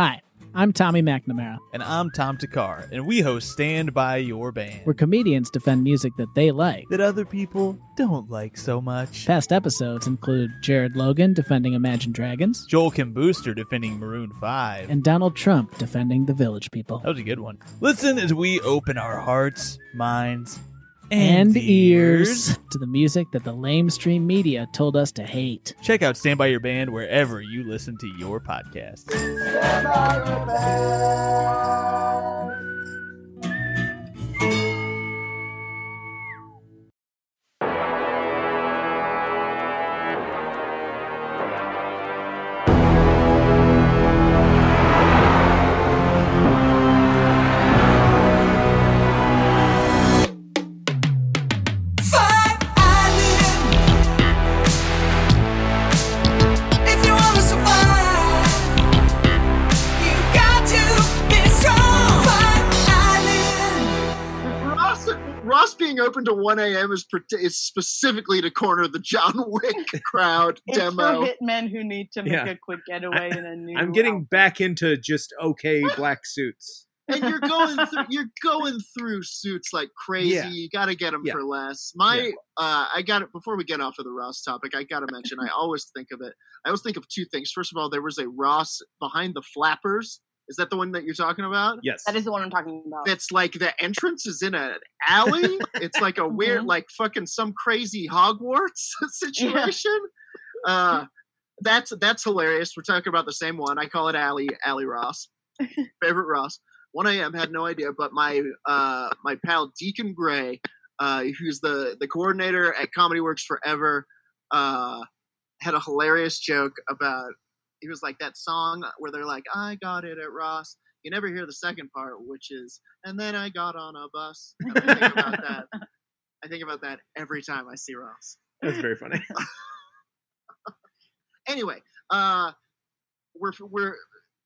Hi, I'm Tommy McNamara. And I'm Tom Thakkar, and we host Stand By Your Band. Where comedians defend music that they like. That other people don't like so much. Past episodes include Jared Logan defending Imagine Dragons, Joel Kim Booster defending Maroon 5, and Donald Trump defending the Village People. That was a good one. Listen as we open our hearts, minds, and, and ears to the music that the lamestream media told us to hate. Check out Stand By Your Band wherever you listen to your podcast. Open to 1 a.m. is is specifically to corner the John Wick crowd it's demo. for hitmen who need to make yeah. a quick getaway I, in a new. I'm getting outfit. back into just okay black suits. And you're going through you're going through suits like crazy. Yeah. You got to get them Yeah. for less. My Yeah. uh, I got it before we get off of the Ross topic. I got to mention. I always think of it. I always think of two things. First of all, there was a Ross behind the flappers. Is that the one that you're talking about? Yes. That is the one I'm talking about. It's like the entrance is in an alley. it's like a weird, Mhm. like fucking some crazy Hogwarts situation. Uh, that's that's hilarious. We're talking about the same one. I call it Alley Alley Ross. Favorite Ross. 1 a.m. had no idea, but my uh my pal Deacon Gray, uh, who's the the coordinator at Comedy Works Forever, uh, had a hilarious joke about. He was like that song where they're like, "I got it at Ross." You never hear the second part, which is, "And then I got on a bus." And I think about that. I think about that every time I see Ross. That's very funny. Anyway, uh, we're we're.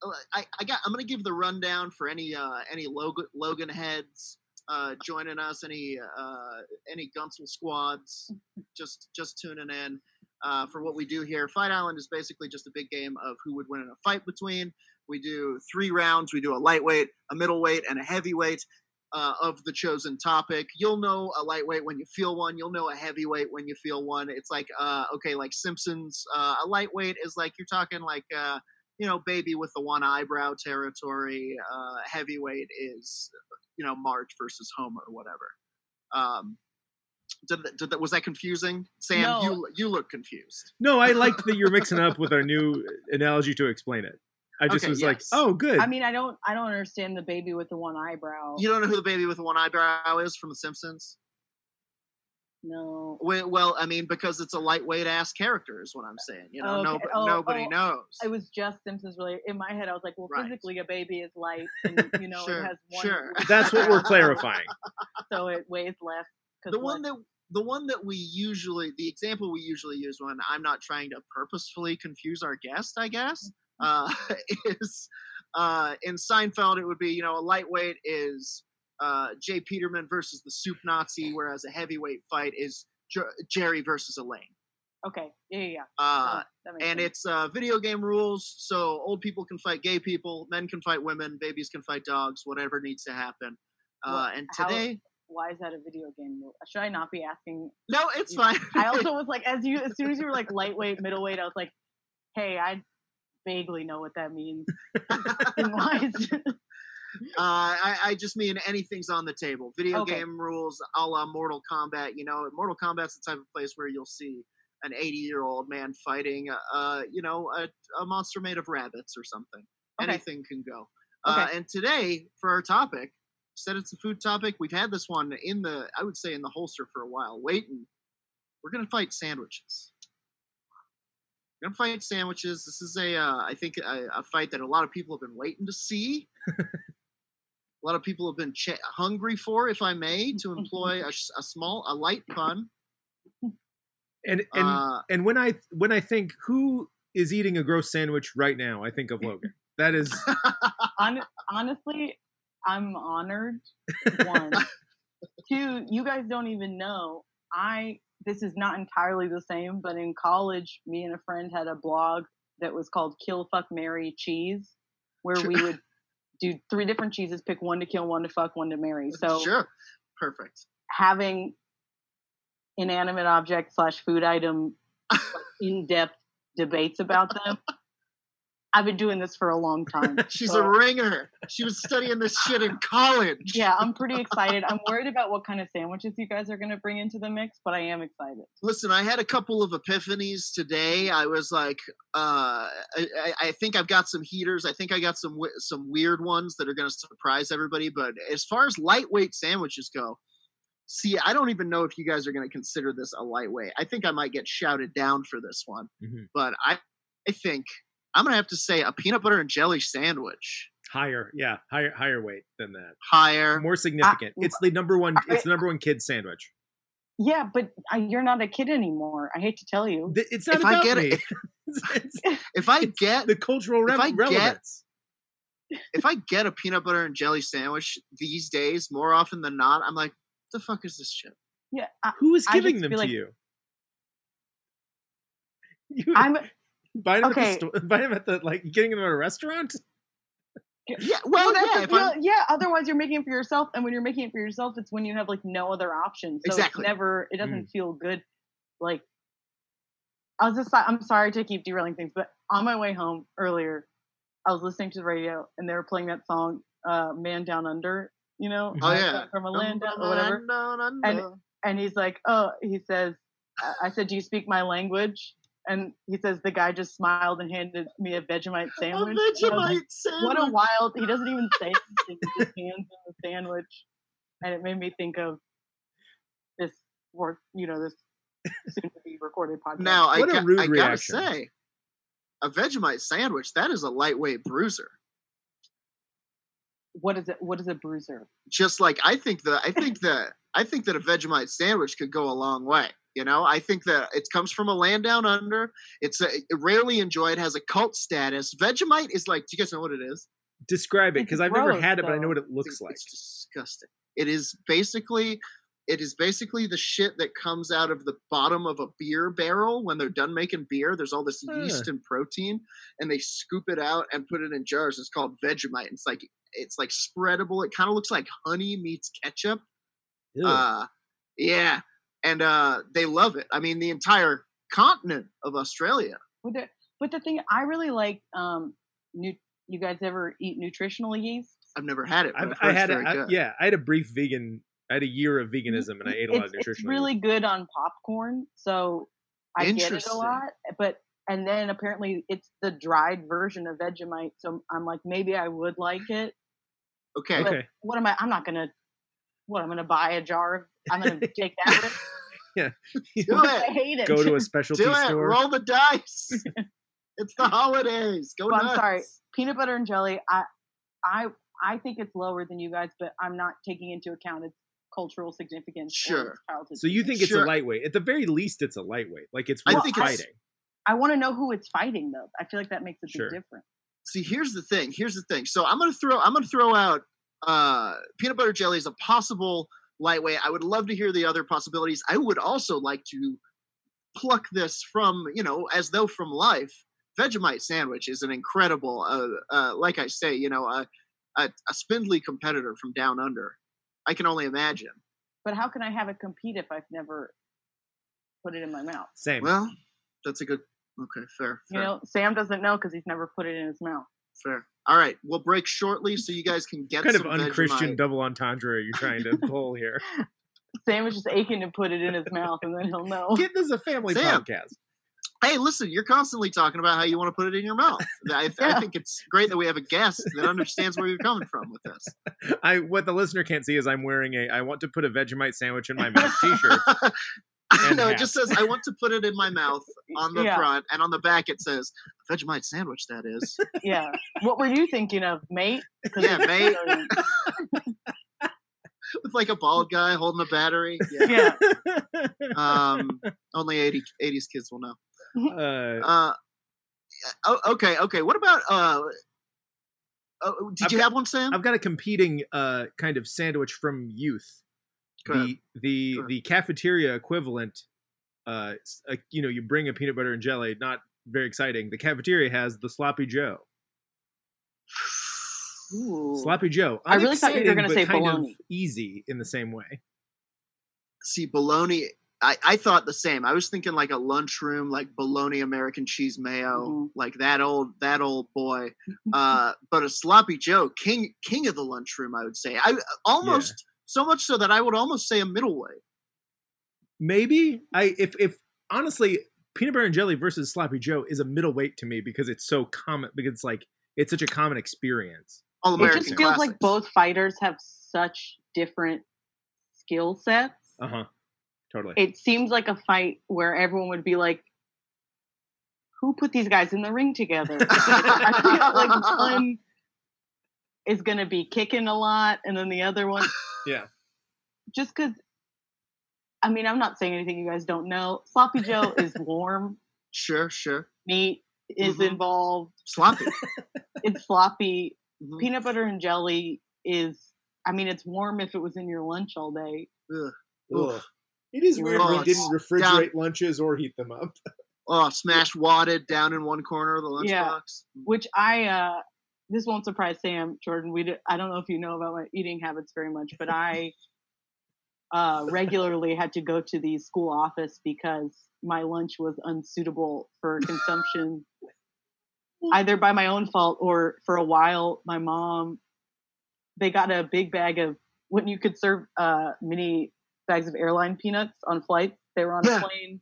uh, I, I got. I'm gonna give the rundown for any uh, any Logan, Logan heads uh, joining us. Any uh, any Gunsel squads just just tuning in uh, for what we do here. Fight Island is basically just a big game of who would win in a fight between. We do three rounds. We do a lightweight, a middleweight, and a heavyweight uh, of the chosen topic. You'll know a lightweight when you feel one. You'll know a heavyweight when you feel one. It's like uh, okay, like Simpsons. Uh, a lightweight is like you're talking like uh, you know, baby with the one eyebrow territory. Uh, heavyweight is you know Marge versus Homer or whatever. Um, did, did that, was that confusing, Sam? No. You you look confused. No, I liked that you're mixing up with our new analogy to explain it. I just Okay, was like, oh, good. I mean, I don't, I don't understand the baby with the one eyebrow. You don't know who the baby with the one eyebrow is from The Simpsons? no. Well, well, I mean, because it's a lightweight ass character, is what I'm saying. You know, Okay. nobody, Oh, nobody oh, knows. It was just Simpsons related. In my head, I was like, well, Right. physically, a baby is light, and you know, Sure, it has one. sure. That's what we're clarifying. So it weighs less. 'cause the one less- that the one that we usually the example we usually use when I'm not trying to purposefully confuse our guest, I guess, uh, is uh, in Seinfeld. It would be you know a lightweight is uh, J. Peterman versus the Soup Nazi, whereas a heavyweight fight is Jer- Jerry versus Elaine. Okay. Yeah, yeah, yeah. Uh, Oh, and sense. it's uh, video game rules, so old people can fight gay people, men can fight women, babies can fight dogs, whatever needs to happen. Uh, What- and how- today, Why is that a video game rule? Should I not be asking? no, it's Yeah. fine. I also was like, as you, as soon as you were like lightweight, middleweight, I was like, hey, I vaguely know what that means. Why is- Uh, I, I just mean anything's on the table. Video Okay. game rules, a la Mortal Kombat. You know, Mortal Kombat's the type of place where you'll see an 80 year old man fighting, uh, you know, a, a monster made of rabbits or something. Okay. Anything can go. Uh, and today, for our topic, said it's a food topic. We've had this one in the, I would say, in the holster for a while, waiting. We're gonna fight sandwiches. We're gonna fight sandwiches. This is a, uh, I think, a, a fight that a lot of people have been waiting to see. a lot of people have been ch- hungry for, if I may, to employ a small, a light pun. And and Uh, and when I when I think who is eating a gross sandwich right now, I think of Logan. That is Hon- honestly, I'm honored. One, two. You guys don't even know. I this is not entirely the same, but in college, me and a friend had a blog that was called Kill Fuck Mary Cheese, where we would do three different cheeses, pick one to kill, one to fuck, one to marry. So sure, perfect. having inanimate object slash food item in depth debates about them. I've been doing this for a long time. She's so- a ringer. She was studying this shit in college. yeah, I'm pretty excited. I'm worried about what kind of sandwiches you guys are going to bring into the mix, but I am excited. Listen, I had a couple of epiphanies today. I was like, uh, I, I- I think I've got some heaters. I think I got some some weird ones that are going to surprise everybody. But as far as lightweight sandwiches go, see, I don't even know if you guys are going to consider this a lightweight. I think I might get shouted down for this one. Mhm. But I, I think I'm going to have to say a peanut butter and jelly sandwich. Higher, yeah, higher, higher weight than that. Higher. More significant. it's the number one. It's the number one kid sandwich. Yeah, but uh, you're not a kid anymore. I hate to tell you. Th- It's not If I about get me. it- It's, it's If I get the cultural if re- I get- relevance. if I get a peanut butter and jelly sandwich these days, more often than not, I'm like, the fuck is this shit? Yeah, I, Who is giving them feel to like- you? You I'm buy them okay. at the store, buy them at the like getting them at a restaurant. Yeah, well, that's yeah, the if deal. Yeah. Otherwise, you're making it for yourself, and when you're making it for yourself, it's when you have like no other option. So Exactly. it's never. It doesn't Mm. feel good. Like I was just. I'm sorry to keep derailing things, but on my way home earlier, I was listening to the radio, and they were playing that song, uh, "Man Down Under." You know, Oh, uh, yeah. from a land down or whatever. And- And he's like, "Oh," he says. I- I said, "Do you speak my language?" And he says the guy just smiled and handed me a Vegemite sandwich. And I was like, Vegemite sandwich. what a wild he doesn't even say anything he just hands him the sandwich and it made me think of this work you know this soon to be recorded podcast now, I, What a got, rude I gotta reaction. say, a Vegemite sandwich, that is a lightweight bruiser. what is it what is a bruiser Just like I think that I think that I think that a Vegemite sandwich could go a long way. You know, I think that it comes from a land down under. It's a, it rarely enjoyed, has a cult status. Vegemite is like, do you guys know what it is? Describe it because I've never gross, had it, but I know what it looks it's, like. It's disgusting. It is basically it is basically the shit that comes out of the bottom of a beer barrel when they're done making beer. There's all this yeast and protein, and they scoop it out and put it in jars. It's called Vegemite. It's like it's like spreadable. It kind of looks like honey meets ketchup. Ew. Uh, yeah, and uh, they love it. I mean, the entire continent of Australia. but the, but the thing i really like um nu- you guys ever eat nutritional yeast I've never had it. I've, I've I had it's a, very I, yeah, I had a brief vegan. I had a year of veganism, and I ate a lot of it's, it's nutritional. really good on popcorn so i get it a lot but and then apparently it's the dried version of vegemite so i'm like maybe i would like it Okay. but- Okay, what am I? I'm not gonna. What I'm gonna buy a jar of. I'm gonna take that. risk. Do I it. hate it. go to a specialty Do it. store. Roll the dice. it's the holidays. Go But I'm sorry. peanut butter and jelly. I, I, I think it's lower than you guys, but I'm not taking into account its cultural significance. Sure. its childhood So you think it's Sure. a lightweight? At the very least, it's a lightweight. Like it's I worth think it's- fighting. I want to know who it's fighting though. I feel like that makes a big Sure. difference. See, here's the thing. Here's the thing. So I'm gonna throw. I'm gonna throw out uh, peanut butter jelly as a possible lightweight. I would love to hear the other possibilities. I would also like to pluck this from you know as though from life. Vegemite sandwich is an incredible. Uh, uh, like I say, you know, a, a a spindly competitor from down under. I can only imagine. But how can I have it compete if I've never put it in my mouth? Same. Well, that's a good. Okay, fair. You know, Sam doesn't know because he's never put it in his mouth. Fair. All right, we'll break shortly so you guys can get what kind of unchristian Vegemite. double entendre are you trying to pull here? Sam is just aching to put it in his mouth, and then he'll know. Kid, this is a family Sam. podcast. Hey, listen, you're constantly talking about how you want to put it in your mouth. I, I think it's great that we have a guest that understands where you're coming from with this. I what the listener can't see is I'm wearing a I want to put a Vegemite sandwich in my mouth T-shirt. No, it just says I want to put it in my mouth on the Yeah. front, and on the back it says Vegemite sandwich. That is, Yeah. What were you thinking of, mate? Yeah, mate. with like a bald guy holding a battery. Yeah. Yeah. Um, only 80, 80s kids will know. uh, Uh, oh, okay, okay. What about uh? Oh, did I've you got- have one, Sam? I've got a competing uh, kind of sandwich from youth. The the the cafeteria equivalent. Uh, uh, you know, you bring a peanut butter and jelly. Not very exciting. The cafeteria has the sloppy Joe. Ooh. Sloppy Joe. I really thought you were gonna but say bologna. easy in the same way. See, bologna. I, I thought the same. I was thinking like a lunchroom, like bologna American cheese mayo, Mhm. like that old that old boy. Uh, but a sloppy Joe, king king of the lunchroom, I would say. I almost so much so that I would almost say a middleweight. Maybe I if if honestly peanut butter and jelly versus sloppy Joe is a middleweight to me because it's so common because it's like it's such a common experience. All It American. just feels like both fighters have such different skill sets. Uh huh. Totally. It seems like a fight where everyone would be like, "Who put these guys in the ring together?" I feel like one is going to be kicking a lot, and then the other one, Yeah. just because. I mean, I'm not saying anything you guys don't know. Sloppy Joe is warm. Sure, sure. Meat is Mhm. involved. Sloppy. It's sloppy. Mhm. Peanut butter and jelly is. I mean, it's warm if it was in your lunch all day. Ugh. Ugh. It is weird were- we Oh, didn't it's refrigerate lunches or heat them up. Oh, smashed wadded down in one corner of the lunchbox. Yeah. which I uh this won't surprise Sam Jordan. We I don't know if you know about my eating habits very much, but I uh regularly had to go to the school office because my lunch was unsuitable for consumption either by my own fault or for a while my mom they got a big bag of when you could serve uh mini bags of airline peanuts on flights. They were on Yeah. a plane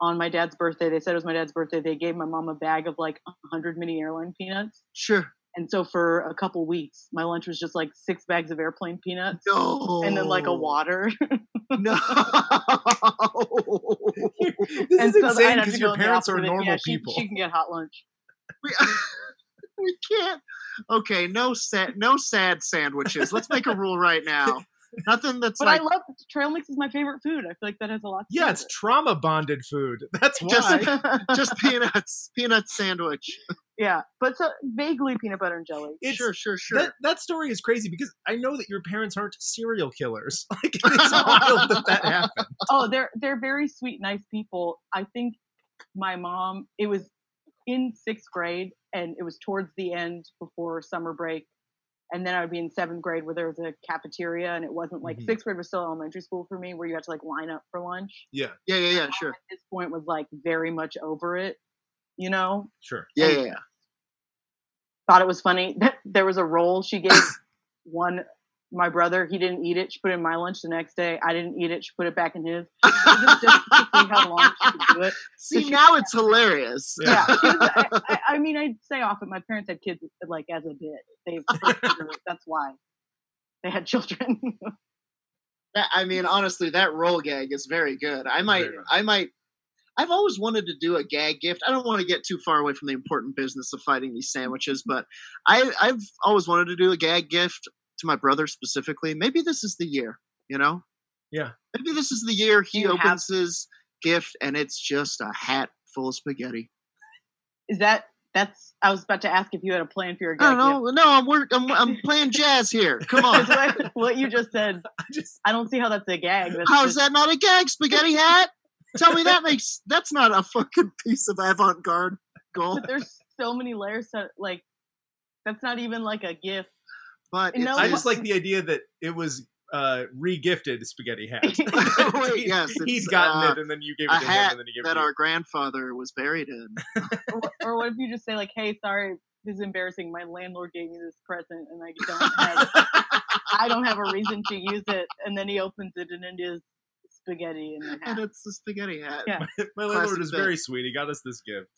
on my dad's birthday. They said it was my dad's birthday. They gave my mom a bag of like 100 mini airline peanuts. Sure. And so for a couple weeks, my lunch was just like six bags of airplane peanuts No. and then like a water. No. this and is so insane because your go in the parents are normal yeah, she, people. She can get hot lunch. we, we can't. Okay, no sad, no sad sandwiches. Let's make a rule right now. Nothing that's But like I love trail mix is my favorite food. I feel like that has a lot. To Yeah, it's it. trauma bonded food. That's why. Just- just peanuts, peanut sandwich. yeah, but so vaguely peanut butter and jelly. It's- sure, sure, sure. That that story is crazy because I know that your parents aren't serial killers. Like it's wild that that happened. oh, they're they're very sweet, nice people. I think my mom. It was in sixth grade, and it was towards the end before summer break, and then I would be in seventh grade where there was a cafeteria, and it wasn't like Mhm. sixth grade was still elementary school for me, where you had to like line up for lunch. Yeah, yeah, yeah, yeah, sure. At this point, was like very much over it. You know, sure. Yeah, yeah, yeah. thought it was funny that there was a role she gave one my brother he didn't eat it she put it in my lunch the next day i didn't eat it she put it back in his just, just see how long she could do it See, now it's hilarious. yeah she was, I, I, I mean i'd say often my parents had kids like as a bit they that's why they had children That, I mean, honestly, that roll gag is very good. I might, Very. I might. I've always wanted to do a gag gift. I don't want to get too far away from the important business of fighting these sandwiches, but I, I've always wanted to do a gag gift to my brother specifically. Maybe this is the year, you know? Yeah. Maybe this is the year he You have- opens his gift and it's just a hat full of spaghetti. is that that's i was about to ask if you had a plan for your I don't know. No, I'm work. I'm, I'm playing jazz here. Come on. what- what you just said I just i don't see how that's a gag that's How is just- that not a gag? Spaghetti hat? Tell me that makes that's not a fucking piece of avant-garde gold. but there's so many layers to like that's not even like a gift But No, I just like the idea that it was uh re-gifted spaghetti hat. Wait, yes, he'd gotten uh, it and then you gave a it to him and then he gave that it to our grandfather was buried in. or, or what if you just say like, "Hey, sorry, this is embarrassing. My landlord gave me this present, and I don't have, I don't have a reason to use it." And then he opens it, and it is spaghetti in the and it's the spaghetti hat. Yeah. you. My landlord is bit. very sweet. He got us this gift.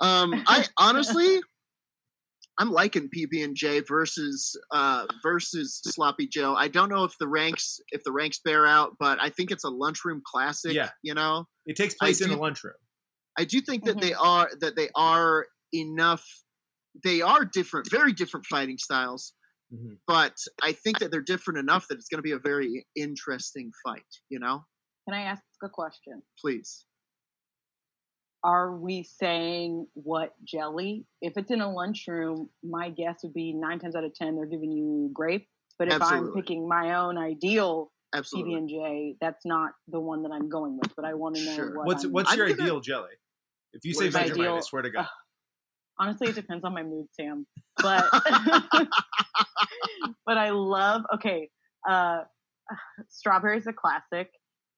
Um, I honestly, I'm liking PB and J versus uh versus Sloppy Joe. I don't know if the ranks if the ranks bear out, but I think it's a lunchroom classic. Yeah. you know. It takes I place in do- the lunchroom. I do think that Mhm. they are that they are enough. They are different, very different fighting styles, Mhm. but I think that they're different enough that it's going to be a very interesting fight. You know, Can I ask a question? please. Are we saying what jelly? If it's in a lunchroom, my guess would be nine times out of ten they're giving you grape. But if I'm picking my own ideal Absolutely. PB and J, that's not the one that I'm going with. But I want to know Sure. what. What's I'm- what's I'm your gonna- ideal jelly? If you say is my Vegemite, I swear to God. Honestly, it depends on my mood, Sam. But but I love. Okay, uh, strawberry's a classic,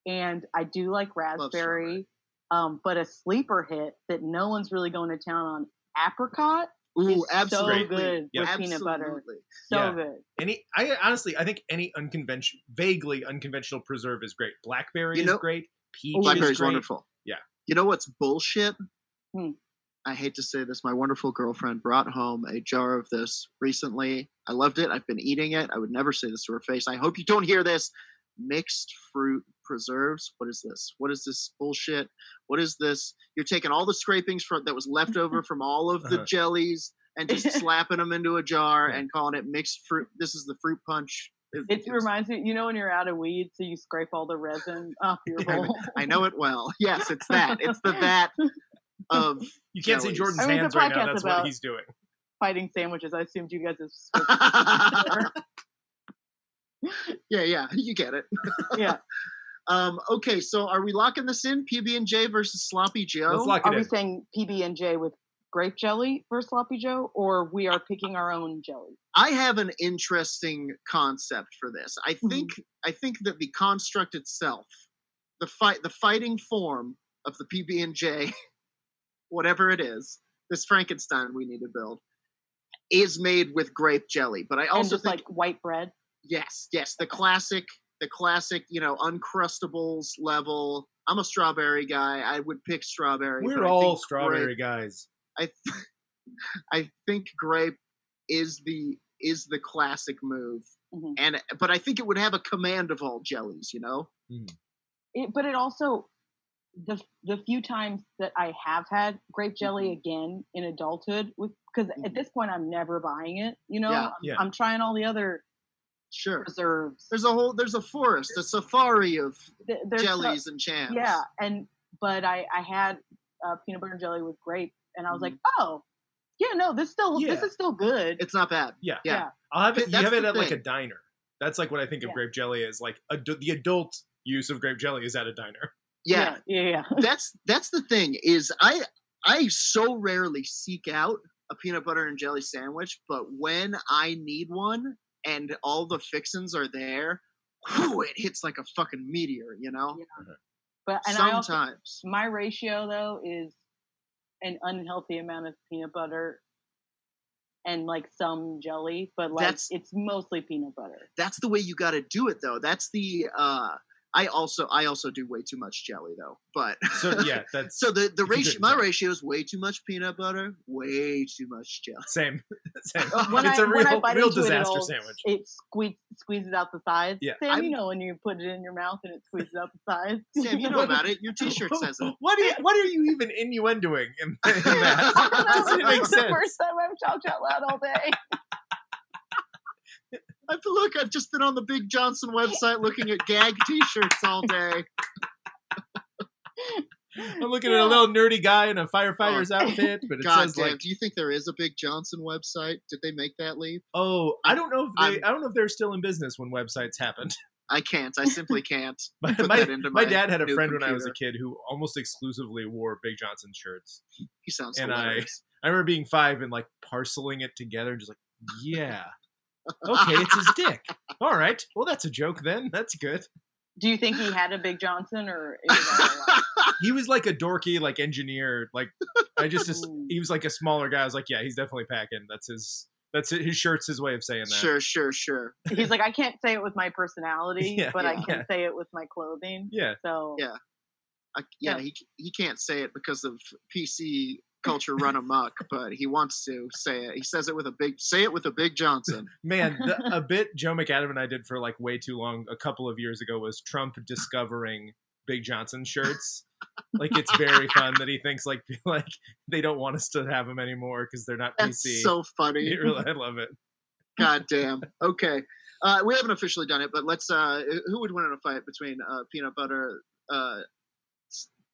and I do like raspberry. Strawberry. Um, but a sleeper hit that no one's really going to town on, apricot. Ooh, is absolutely. so good Yeah. with peanut butter. So Yeah. good. Any, I honestly, I think any unconventional, vaguely unconventional preserve is great. Blackberry You is great. Peach Blackberry's is great. wonderful. Yeah. You know what's bullshit? Hmm. I hate to say this. My wonderful girlfriend brought home a jar of this recently. I loved it. I've been eating it. I would never say this to her face. I hope you don't hear this. Mixed fruit preserves. What is this? What is this bullshit? What is this? You're taking all the scrapings from that was left over from all of the Uh-huh. jellies and just slapping them into a jar and calling it mixed fruit. This is the fruit punch. It- It it's- reminds me, you know, when you're out of weed, so you scrape all the resin off your Yeah, bowl. I know it well. Yes, it's that. It's the that of You can't see Jellies. Jordan's I mean, hands right now. podcast That's what about- he's doing. fighting sandwiches. I assumed you guys have. yeah, yeah, you get it. yeah. Um, okay, so are we locking this in? PB and J versus Sloppy Joe. Let's lock Are it we saying PB and J with grape jelly for sloppy Joe, or we are picking our own jelly? I have an interesting concept for this. I Mm-hmm. think I think that the construct itself, the fight, the fighting form of the PB and J, whatever it is, this Frankenstein we need to build, is made with grape jelly. But I and also just think like white bread. Yes, yes, the classic, the classic, you know, uncrustables level. I'm a strawberry guy. I would pick strawberry. We're all think strawberry guys. I, th- I think grape is the is the classic move, Mhm. and but I think it would have a command of all jellies. You know, It, but it also the the few times that I have had grape jelly Mm-hmm. again in adulthood, with because at this point I'm never buying it. You know, Yeah, I'm, yeah. I'm trying all the other sure. preserves. There's a whole there's a forest, a safari of Th- there's so- jellies and jams. Yeah, and but I I had uh, peanut butter and jelly with grape, and I was like, oh, yeah, no, this still this Mm-hmm. Is still good. it's not bad. Yeah. Yeah. Yeah. I'll have it. Th- You have it the at like a diner. That's like what I think of Yeah. grape jelly is. Like adu- the adult use of grape jelly is at a diner. yeah. yeah, yeah. that's that's the thing is I I so rarely seek out a peanut butter and jelly sandwich, but when I need one and all the fixins are there, whew, it hits like a fucking meteor, you know. But and I also Sometimes, my ratio though is an unhealthy amount of peanut butter and like some jelly, but like That's- it's mostly peanut butter. that's the way you got to do it, though. That's the. uh I also I also do way too much jelly though, but So yeah, that's so the the ratio my job. ratio is way too much peanut butter, way too much jelly. same. same. When it's a a real, real disaster it'll- sandwich. It squeeze, squeezes out the sides. Yeah. Sam, I'm- you know when you put it in your mouth and it squeezes out the sides. Sam, you know about it. Your T-shirt says it. What are you, what are you even innuendoing in, in that? I don't know, Doesn't this make sense. the first time I've talked out loud all day. I feel look. I've just been on the Big Johnson website looking at gag T-shirts all day. I'm looking at a little nerdy guy in a firefighter's oh. outfit, but it God says damn! like, do you think there is a Big Johnson website? Did they make that leap? "Oh, I don't know if they, I'm- I don't know if they're still in business when websites happened." I can't. I simply can't. My, Put my, that into my my dad had a new friend when I was a kid who almost exclusively wore Big Johnson shirts. He sounds And I- hilarious. I remember being five and like parceling it together and just like, yeah, okay, it's his dick. All right, well that's a joke then. That's good. Do you think he had a Big Johnson or is it all a lie? He was like a dorky like engineer. Like I just, just he was like a smaller guy. I was like, yeah, he's definitely packing. That's his. That's it. his shirt's his way of saying that. sure, sure, sure. He's like, I can't say it with my personality, Yeah, but I yeah. can say it with my clothing. Yeah. So Yeah. I, yeah, Yeah. he he can't say it because of PC culture run amok, but he wants to say it. He says it with a big say it with a big Johnson. Man, the, a bit Joe McAdam and I did for like way too long a couple of years ago was Trump discovering Big Johnson shirts. Like it's very fun that he thinks like like they don't want us to have them anymore because they're not That's PC. so funny. It really, I love it. God damn. Okay. Uh, we haven't officially done it, but let's. Uh, who would win in a fight between uh, peanut butter uh,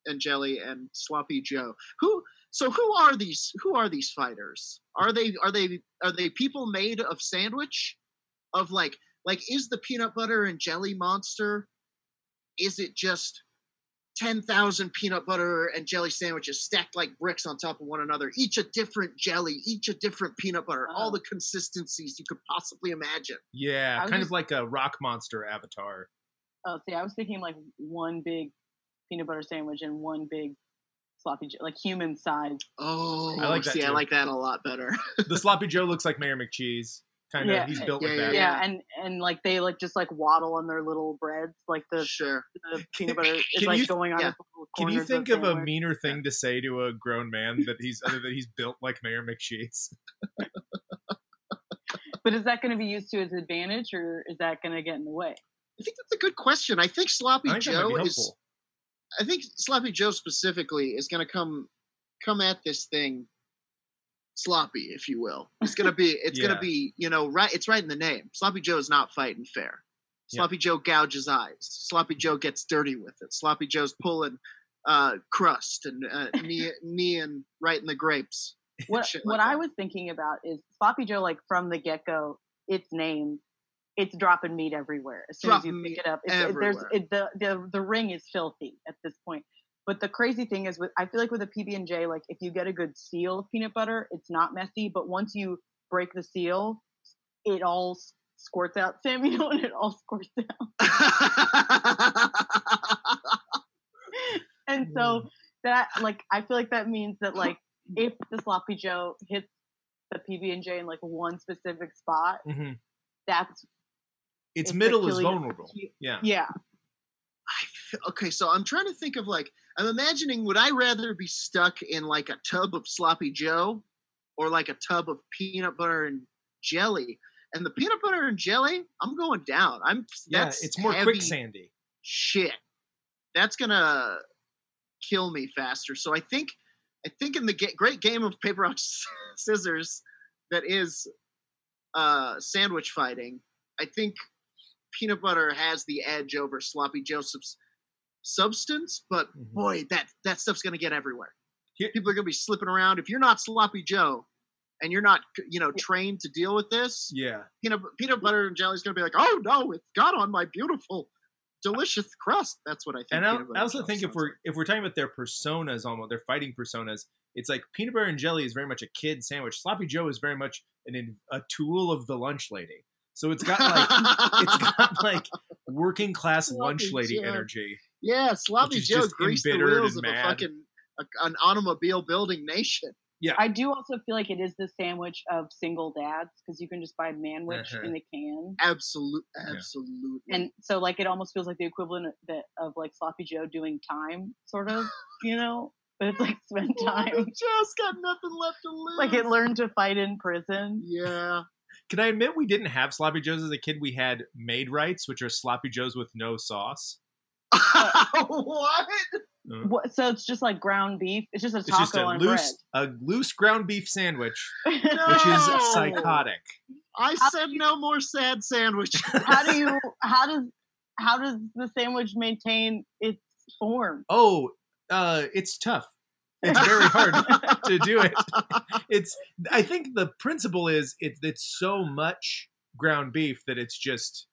and jelly and sloppy Joe? Who? So who are these? Who are these fighters? Are they? Are they? Are they people made of sandwich? Of like, like is the peanut butter and jelly monster? Is it just 10,000 peanut butter and jelly sandwiches stacked like bricks on top of one another, each a different jelly, each a different peanut butter, all the consistencies you could possibly imagine. Yeah, I kind just- of like a rock monster avatar. Oh, see, I was thinking like one big peanut butter sandwich and one big sloppy, Joe, like human size. Oh, I like that see, I like that a lot better. The sloppy Joe looks like Mayor McCheese. Kind of, Yeah, he's built yeah, like yeah, that. Yeah, and and like they like just like waddle on their little breads, like the, sure. the peanut butter is Can like you- going on. yeah. Can you think of a meaner thing to say to a grown man that he's other than he's built like Mayor McCheese? But is that going to be used to his advantage, or is that going to get in the way? I think that's a good question. I think Sloppy I think Joe be is. Helpful. I think Sloppy Joe specifically is going to come come at this thing sloppy, if you will. It's going to be it's going to be you know right. It's right in the name. Sloppy Joe is not fighting fair. Yeah. Sloppy Joe gouges eyes. Sloppy Joe gets dirty with it. Sloppy Joe's pulling uh, crust and uh, knee, knee and right in the grapes. What Shit what like I was thinking about is Sloppy Joe, like from the get go, its name, it's dropping meat everywhere. As soon as you pick it up, it's, it, there's it, the the the ring is filthy at this point. But the crazy thing is, with I feel like with a PB and J, like if you get a good seal of peanut butter, it's not messy. But once you break the seal, it all squirts out, Samuel, and it all squirts out. And so Mm. that like I feel like that means that like if the sloppy Joe hits the PB and J in like one specific spot, hmm that's Its It's middle is vulnerable. Yeah. yeah. I f- okay, so I'm trying to think of like I'm imagining would I rather be stuck in like a tub of sloppy Joe or like a tub of peanut butter and jelly? And the peanut butter and jelly, I'm going down. I'm Yeah, that's it's more quicksandy. Shit, that's gonna kill me faster. So I think I think in the ga- great game of paper rock scissors that is uh, sandwich fighting, I think peanut butter has the edge over sloppy Joseph's substance, but Mhm. boy, that that stuff's gonna get everywhere. Here- People are gonna be slipping around. If you're not sloppy Joe and you're not, you know, trained to deal with this, Yeah. peanut peanut butter and jelly is gonna be like, oh no, it's got on my beautiful, delicious crust. That's what I think. And I, I also think if we're like. if we're talking about their personas, almost their fighting personas, it's like peanut butter and jelly is very much a kid sandwich. Sloppy Joe is very much an a tool of the lunch lady. So it's got like it's got like working class lunch lady Joe. energy. yeah, sloppy Joe just greased the wheels and of a mad. fucking a, an automobile building nation. Yeah, I do also feel like it is the sandwich of single dads because you can just buy manwich Uh-huh. in a can. Absolutely, absolutely. And so like it almost feels like the equivalent of, that, of like sloppy Joe doing time, sort of, you know? But it's like spend Sloppy time. Joe's got nothing left to lose. Like it learned to fight in prison. Yeah. Can I admit we didn't have sloppy joes as a kid? We had Maid-Rites, which are sloppy joes with no sauce. what? What, so it's just like ground beef. It's just a It's taco just a on loose a loose ground beef sandwich, bread. which is psychotic. I said no more sad sandwich. how do you? How does? How does the sandwich maintain its form? Oh, uh, it's tough. It's very hard to do it. It's. I think the principle is it's it's so much ground beef that it's just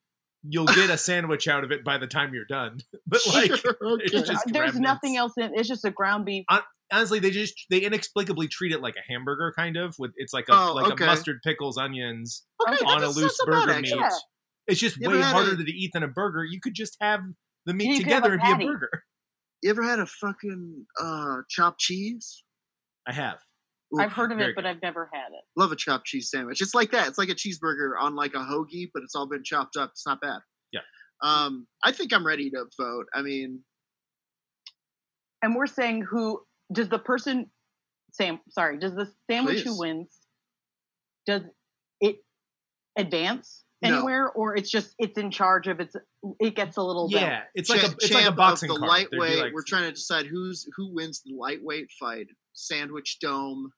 you'll get a sandwich out of it by the time you're done. But like Sure, it's okay. just There's nothing else in. It's just a ground beef. honestly, they just they inexplicably treat it like a hamburger, kind of. With it's like a Oh, like okay. a mustard, pickles, onions Okay, on a loose that's not bad, burger meat. Yeah. It's just You way harder a- to eat than a burger. You could just have the meat You together and be patty. a burger. You ever had a fucking uh, chopped cheese? I have. I've heard of very it, but good. I've never had it. love a chopped cheese sandwich. It's like that. It's like a cheeseburger on like a hoagie, but it's all been chopped up. It's not bad. Yeah. Um, I think I'm ready to vote. I mean, And we're saying who does the person? Sam, sorry, does the sandwich Please. who wins? Does it advance No. anywhere, or it's just it's in charge of its? It gets a little belt? Yeah, it's like a it's like a champ of boxing the card. Lightweight. like- we're trying to decide who's who wins the lightweight fight. Sandwich Dome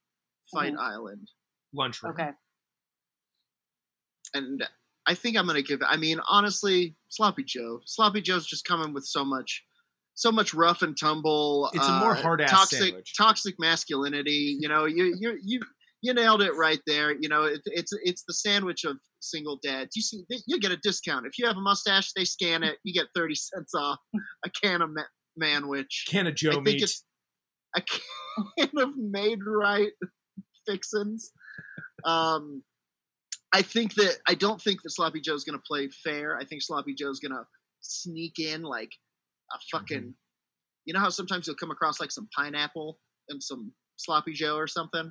Fight Mhm. Island, lunchroom. Okay. and I think I'm gonna give. I mean, honestly, Sloppy Joe. Sloppy Joe's just coming with so much, so much rough and tumble. It's a more uh, hard-ass toxic, sandwich. toxic masculinity. You know, you you you you nailed it right there. You know, it, it's it's the sandwich of single dads. You see, you get a discount if you have a mustache. They scan it. You get thirty cents off a can of ma- manwich. Can of Joe think meat. it's- a can of Maid-Rite fixins. Um, I think that I don't think that Sloppy Joe's gonna play fair. I think Sloppy Joe's gonna sneak in like a fucking. You know how sometimes you'll come across like some pineapple and some Sloppy Joe or something,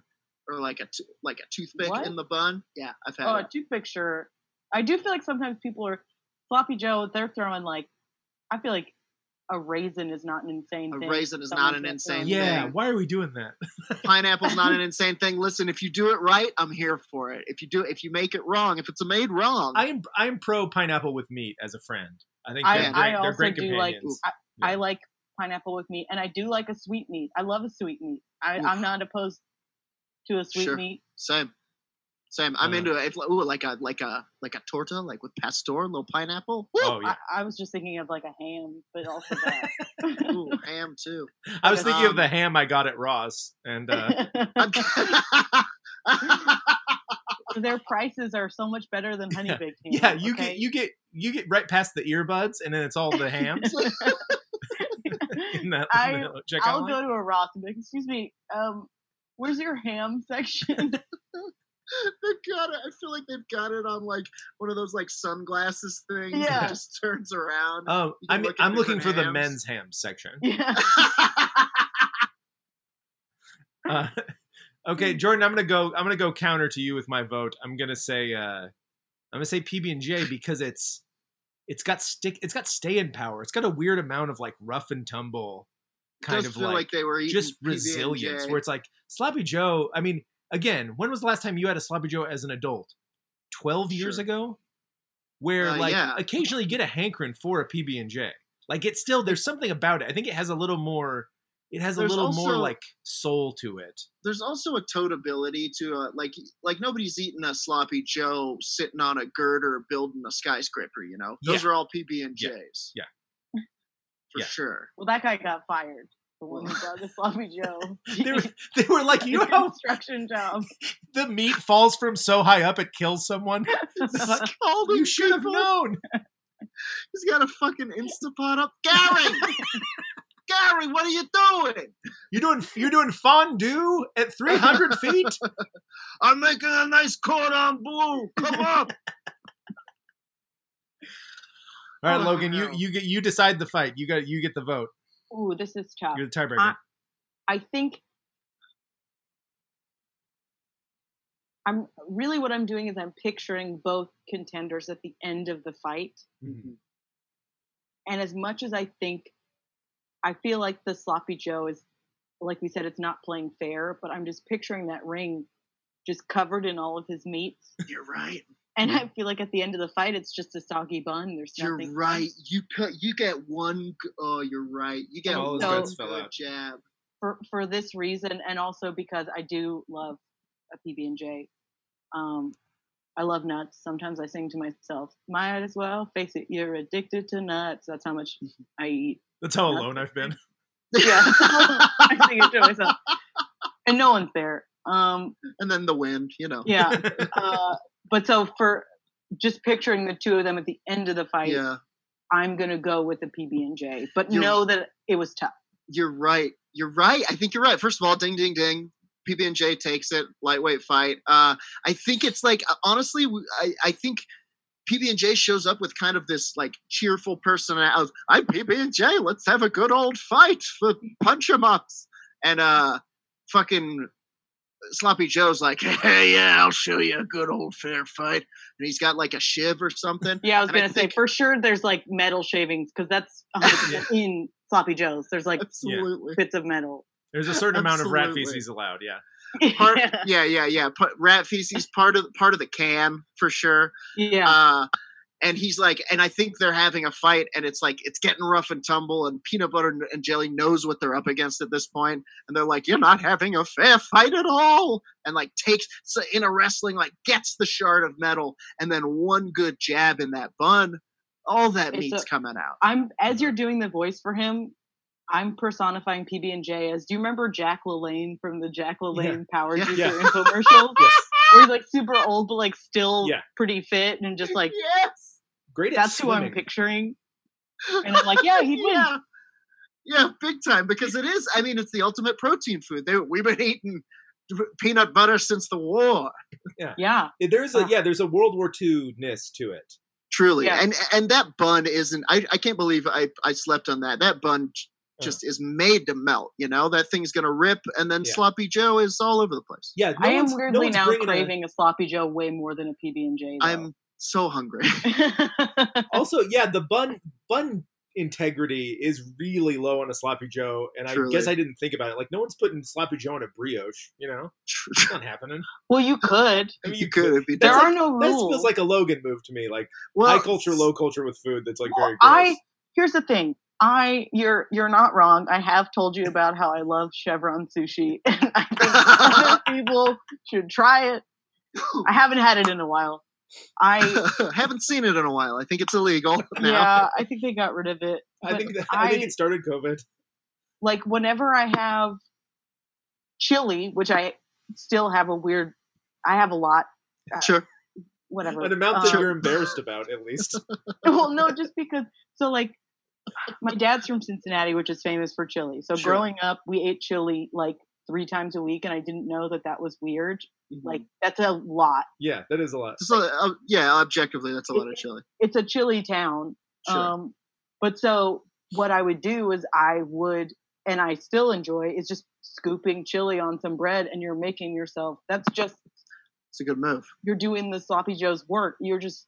or like a t- like a toothpick What? in the bun. Yeah, I've had Oh, it. a toothpick sure. I do feel like sometimes people are sloppy Joe. They're throwing like, I feel like a raisin is not an insane thing. A thing. raisin is Someone not an insane in yeah, thing. why are we doing that? Pineapple's not an insane thing. Listen, if you do it right, I'm here for it. If you do, if you make it wrong, if it's made wrong, I am I am pro pineapple with meat as a friend. I think I- they're I great. they're also great do like- companions. I, Yeah. I like pineapple with meat, and I do like a sweet meat. I love a sweet meat. I, I'm not opposed to a sweet Sure. meat. Same, same. I'm Uh, into it. If, ooh, like a like a like a torta, like with pastor, little pineapple. Woo! oh yeah, I, I was just thinking of like a ham, but also that. Ooh, ham too. I was thinking of um, the ham I got at Ross, and uh, Their prices are so much better than honey baked ham. yeah, you okay? get you get you get right past the earbuds, and then it's all the hams in that I- in the checkout I'll line. go to a Ross and be like, excuse me, um, where's your ham section? they got it. I feel like they've got it on like one of those like sunglasses things Yeah. that just turns around. Oh, I'm look I'm looking for different the men's ham section. yeah. Uh, okay, Jordan, I'm gonna go. I'm gonna go counter to you with my vote. I'm gonna say. Uh, I'm gonna say PB and J because it's it's got stick. It's got stay in power. It's got a weird amount of like rough and tumble, kind of feel like, like, they were eating just resilience. Where it's like Sloppy Joe. I mean, again, when was the last time you had a Sloppy Joe as an adult? Twelve years Sure. ago. Where Uh, like yeah. occasionally you get a hankering for a PB and J. Like it's still there's something about it. I think it has a little more. It has a There's little more like soul to it. there's also a toteability to uh, like like nobody's eating a sloppy Joe sitting on a girder building a skyscraper. You know, those Yeah. are all PB and Yeah. J's. Yeah. For Yeah. sure. Well, that guy got fired. The one who got the sloppy Joe. They were, they were like, you know how construction job. the meat falls from so high up it kills someone? Like, All you should have known. He's got a fucking Instapot up. Gary, Gary, what are you doing? You're doing you're doing fondue at 300 feet. I'm making a nice cordon bleu. Come up. All right, Oh, Logan, you no. you get you decide the fight. You got you get the vote. Ooh, this is tough. You're the tiebreaker. I think I'm really what I'm doing is I'm picturing both contenders at the end of the fight. Mhm. And as much as I think, I feel like the sloppy Joe is, like we said, it's not playing fair, but I'm just picturing that ring just covered in all of his meats. You're right. And I feel like at the end of the fight, it's just a soggy bun. There's You're nothing. right. You cut. You get one. Oh, you're right. You get All his one guts fell good out. jab. for for this reason, and also because I do love a PB and J. Um, I love nuts. Sometimes I sing to myself, "Might as well face it, you're addicted to nuts." That's how much I eat. That's how Nuts. alone I've been. Yeah, I sing it to myself, and no one's there. Um, and then the wind. You know. yeah. Uh, but so for just picturing the two of them at the end of the fight, Yeah. I'm gonna go with the PB and J. But You're- know that it was tough. You're right. You're right. I think you're right. First of all, ding, ding, ding. PB and J takes it. Lightweight fight. Uh, I think it's like uh, honestly, I think PB and J shows up with kind of this like cheerful personality. I'm PB and J. Let's have a good old fight for punch 'em ups. And uh, fucking Sloppy Joe's like, hey, yeah, I'll show you a good old fair fight. And he's got like a shiv or something. Yeah, I was gonna say think- for sure. There's like metal shavings because that's 100% in sloppy joes. There's like Absolutely. bits of metal. There's a certain amount of rat feces allowed. Yeah. Part, yeah, yeah, yeah, yeah. Rat feces part of part of the can for sure. yeah. Uh, and he's like, and I think they're having a fight, and it's like it's getting rough and tumble, and peanut butter and- and jelly knows what they're up against at this point, and they're like, "You're not having a fair fight at all," and like takes so in a wrestling like gets the shard of metal, and then one good jab in that bun, all that It's meat's a- coming out. I'm as mm-hmm. you're doing the voice for him. I'm personifying PB and J as. Do you remember Jack LaLanne from the Jack LaLanne Power Yeah. Juicer Yeah. infomercials? Yes. Where he's like super old but like still Yeah. pretty fit and just like yes, Great at that's who I'm picturing. And I'm like, yeah, he'd win. yeah. Yeah, big time because it is. I mean, it's the ultimate protein food. They, we've been eating peanut butter since the war. Yeah. Yeah. There's a Uh. yeah, there's a World War II ness to it. Truly, Yeah. and and that bun isn't. I I can't believe I I slept on that. That bun j- Uh. just is made to melt. You know that thing's gonna rip, and then Yeah. sloppy Joe is all over the place. Yeah, no I am one's- no weirdly now bringing a- craving a, sloppy Joe way more than a PB and J. I'm so hungry. also, yeah, the bun bun integrity is really low on a sloppy Joe, and I guess I didn't think about it. Like, no one's putting sloppy Joe on a brioche. You know, it's not happening. well, you could. I mean, you could. It'd There That's are like- no That rules. feels like a Logan move to me. Like well, high culture, low culture with food. That's like Well, very gross. I here's the thing. I you're you're not wrong. I have told you about how I love Chevron sushi, and I think other people should try it. I haven't had it in a while. I haven't seen it in a while. I think it's illegal now. yeah, I think they got rid of it. I think that, I, think it started COVID. like whenever I have chili, which I still have a weird, I have a lot. uh, Sure. Whatever. An amount that Um, you're embarrassed about, at least. well, no, just because. So, like, my dad's from Cincinnati, which is famous for chili. So, Sure. growing up, we ate chili like three times a week, and I didn't know that that was weird. Like, that's a lot. Yeah, that is a lot. So, uh, yeah, objectively, that's a lot of chili. It's a chili town. Sure. Um, but so, what I would do is I would, and I still enjoy, is just scooping chili on some bread, and you're making yourself. That's just It's a good move. you're doing the sloppy joe's work. You're just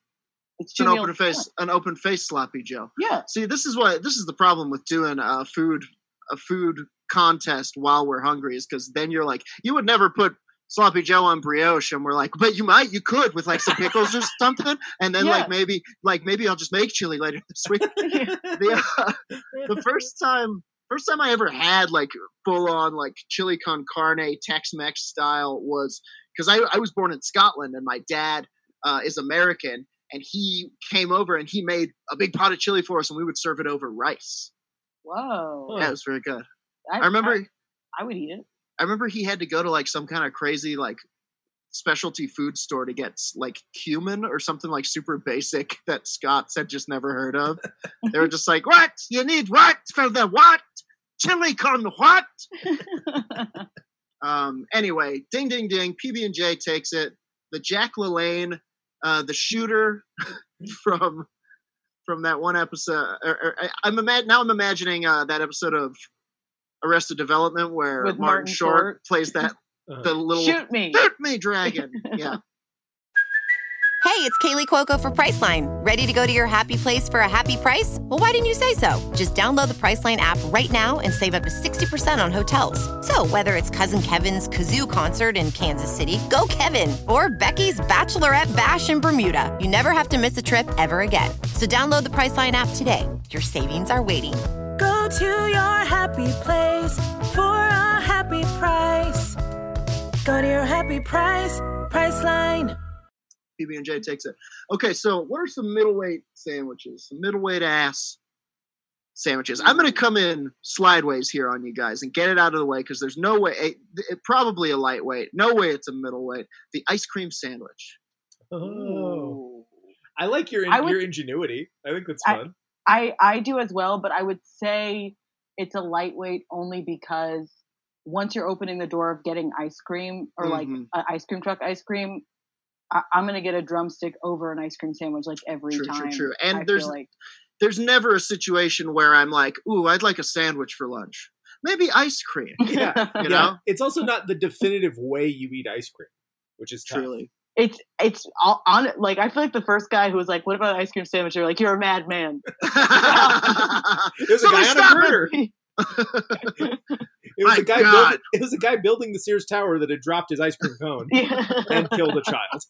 it's It's an open at once. face, an open face sloppy Joe. Yeah. See, this is why this is the problem with doing a food a food contest while we're hungry is because then you're like, you would never put sloppy Joe on brioche, and we're like, but you might, you could with like some pickles or something, and then Yeah. like maybe like maybe I'll just make chili later this week. the, uh, the first time first time I ever had like full on like chili con carne Tex Mex style was because I, I was born in Scotland and my dad uh, is American and he came over and he made a big pot of chili for us and we would serve it over rice. Whoa. Yeah, it was very good. I, I remember I, I would eat it. I remember he had to go to like some kind of crazy like specialty food store to get like cumin or something like super basic that Scots had just never heard of. they were just like, "What? You need what for the what? Chili con what?" Um, anyway, ding ding ding. PB and J takes it. The Jack LaLanne, uh, the shooter from from that one episode. Or, or, I- I'm now I'm imagining uh, that episode of Arrested Development where With Martin, Martin Short, Short. plays that Uh-huh. the little Shoot me. shoot me dragon. Yeah, Hey, it's Kaley Cuoco for Priceline. Ready to go to your happy place for a happy price? Well, why didn't you say so? Just download the Priceline app right now and save up to 60% on hotels. So, whether it's Cousin Kevin's Kazoo concert in Kansas City, go Kevin, or Becky's Bachelorette Bash in Bermuda, you never have to miss a trip ever again. So, download the Priceline app today. Your savings are waiting. Go to your happy place for a happy price. Go to your happy price, Priceline. PB and J takes it. Okay, so what are some middleweight sandwiches? Some middleweight ass sandwiches. I'm going to come in slideways here on you guys and get it out of the way because there's no way. Eh, it, it, probably a lightweight. No way it's a middleweight. The ice cream sandwich. Oh. I like your I would- your ingenuity. I think that's I- fun. I I do as well, but I would say it's a lightweight only because once you're opening the door of getting ice cream or like Mhm. an ice cream truck ice cream, I, I'm gonna get a drumstick over an ice cream sandwich like every True, true, time. true. And I there's- like There's never a situation where I'm like, ooh, I'd like a sandwich for lunch. Maybe ice cream. Yeah, You yeah. know? It's also not the definitive way you eat ice cream, which is tough. Truly. It's it's all on. Like I feel like the first guy who was like, "What about an ice cream sandwich?" You're like, "You're a madman." It was a Somebody guy on a stop it! was My a guy. God. Building, it was a guy building the Sears Tower that had dropped his ice cream cone yeah. and killed a child.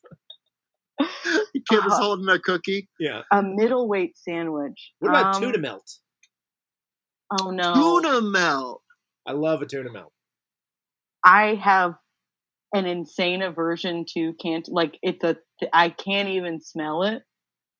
The Kid was Uh, holding a cookie. Yeah. a middleweight sandwich. What about Um, tuna melt? Oh no, Tuna melt. I love a tuna melt. I have an insane aversion to can't like it's a I can't even smell it.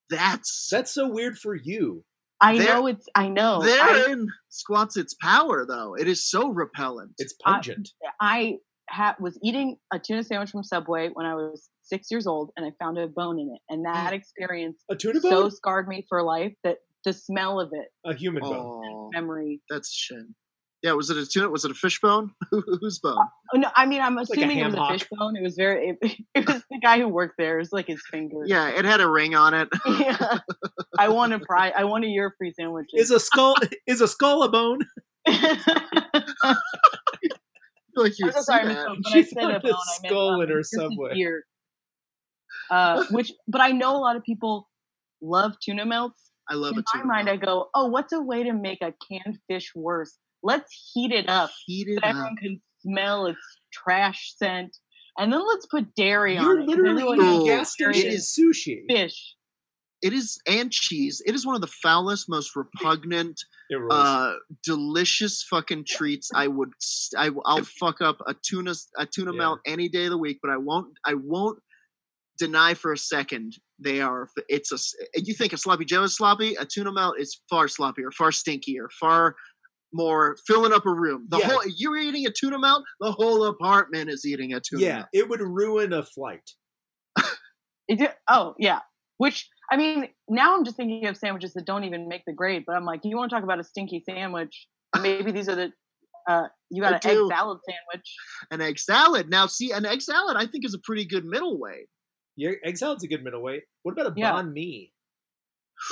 That's That's so weird for you. I There- know it's I know. I, squats its power, though. It is so repellent. It's pungent. I ha- was eating a tuna sandwich from Subway when I was six years old, and I found a bone in it, and mm. that experience a tuna so bone? scarred me for life that the smell of it, A human bone. Memory. that's a shame. Yeah, was it a tuna? Was it a fish bone? Whose bone? Oh, no, I mean, I'm like assuming it was ham a hock. fish bone. It was very. It, it was the guy who worked there. It was like his finger. Yeah, it had a ring on it. yeah. I want a prize. I want a year free sandwich. Is a skull is a skull a bone? like you I'm so sorry, that. Miss She I said found a a bone, I meant skull um, in her Chris's Subway. Uh, which, but I know a lot of people love tuna melts. I love In it my too. mind, I go, "Oh, what's a way to make a canned fish worse? Let's heat it up Heat so it up. everyone can smell its trash scent, and then let's put dairy on. You're on it. 'cause literally everyone eating Oh, knows gas dairy station is sushi. fish. It is and cheese. It is one of the foulest, most repugnant, uh, delicious fucking treats. I would, I'll fuck up a tuna, a tuna Yeah. melt any day of the week, but I won't, I won't deny for a second they are. It's a. s- You think a sloppy Joe is sloppy? A tuna melt is far sloppier, far stinkier, far more filling up a room. The Yeah. whole you're eating a tuna melt. The whole apartment is eating a tuna. yeah, melt. it would ruin a flight. It did, oh yeah, which I mean, now I'm just thinking of sandwiches that don't even make the grade. But I'm like, you want to talk about a stinky sandwich? Maybe these are the. Uh, you got I an egg salad sandwich. An egg salad. Now, see, an egg salad I think is a pretty good middleweight. Yeah, egg salad's a good middle middleweight. What about a Yeah. banh mi?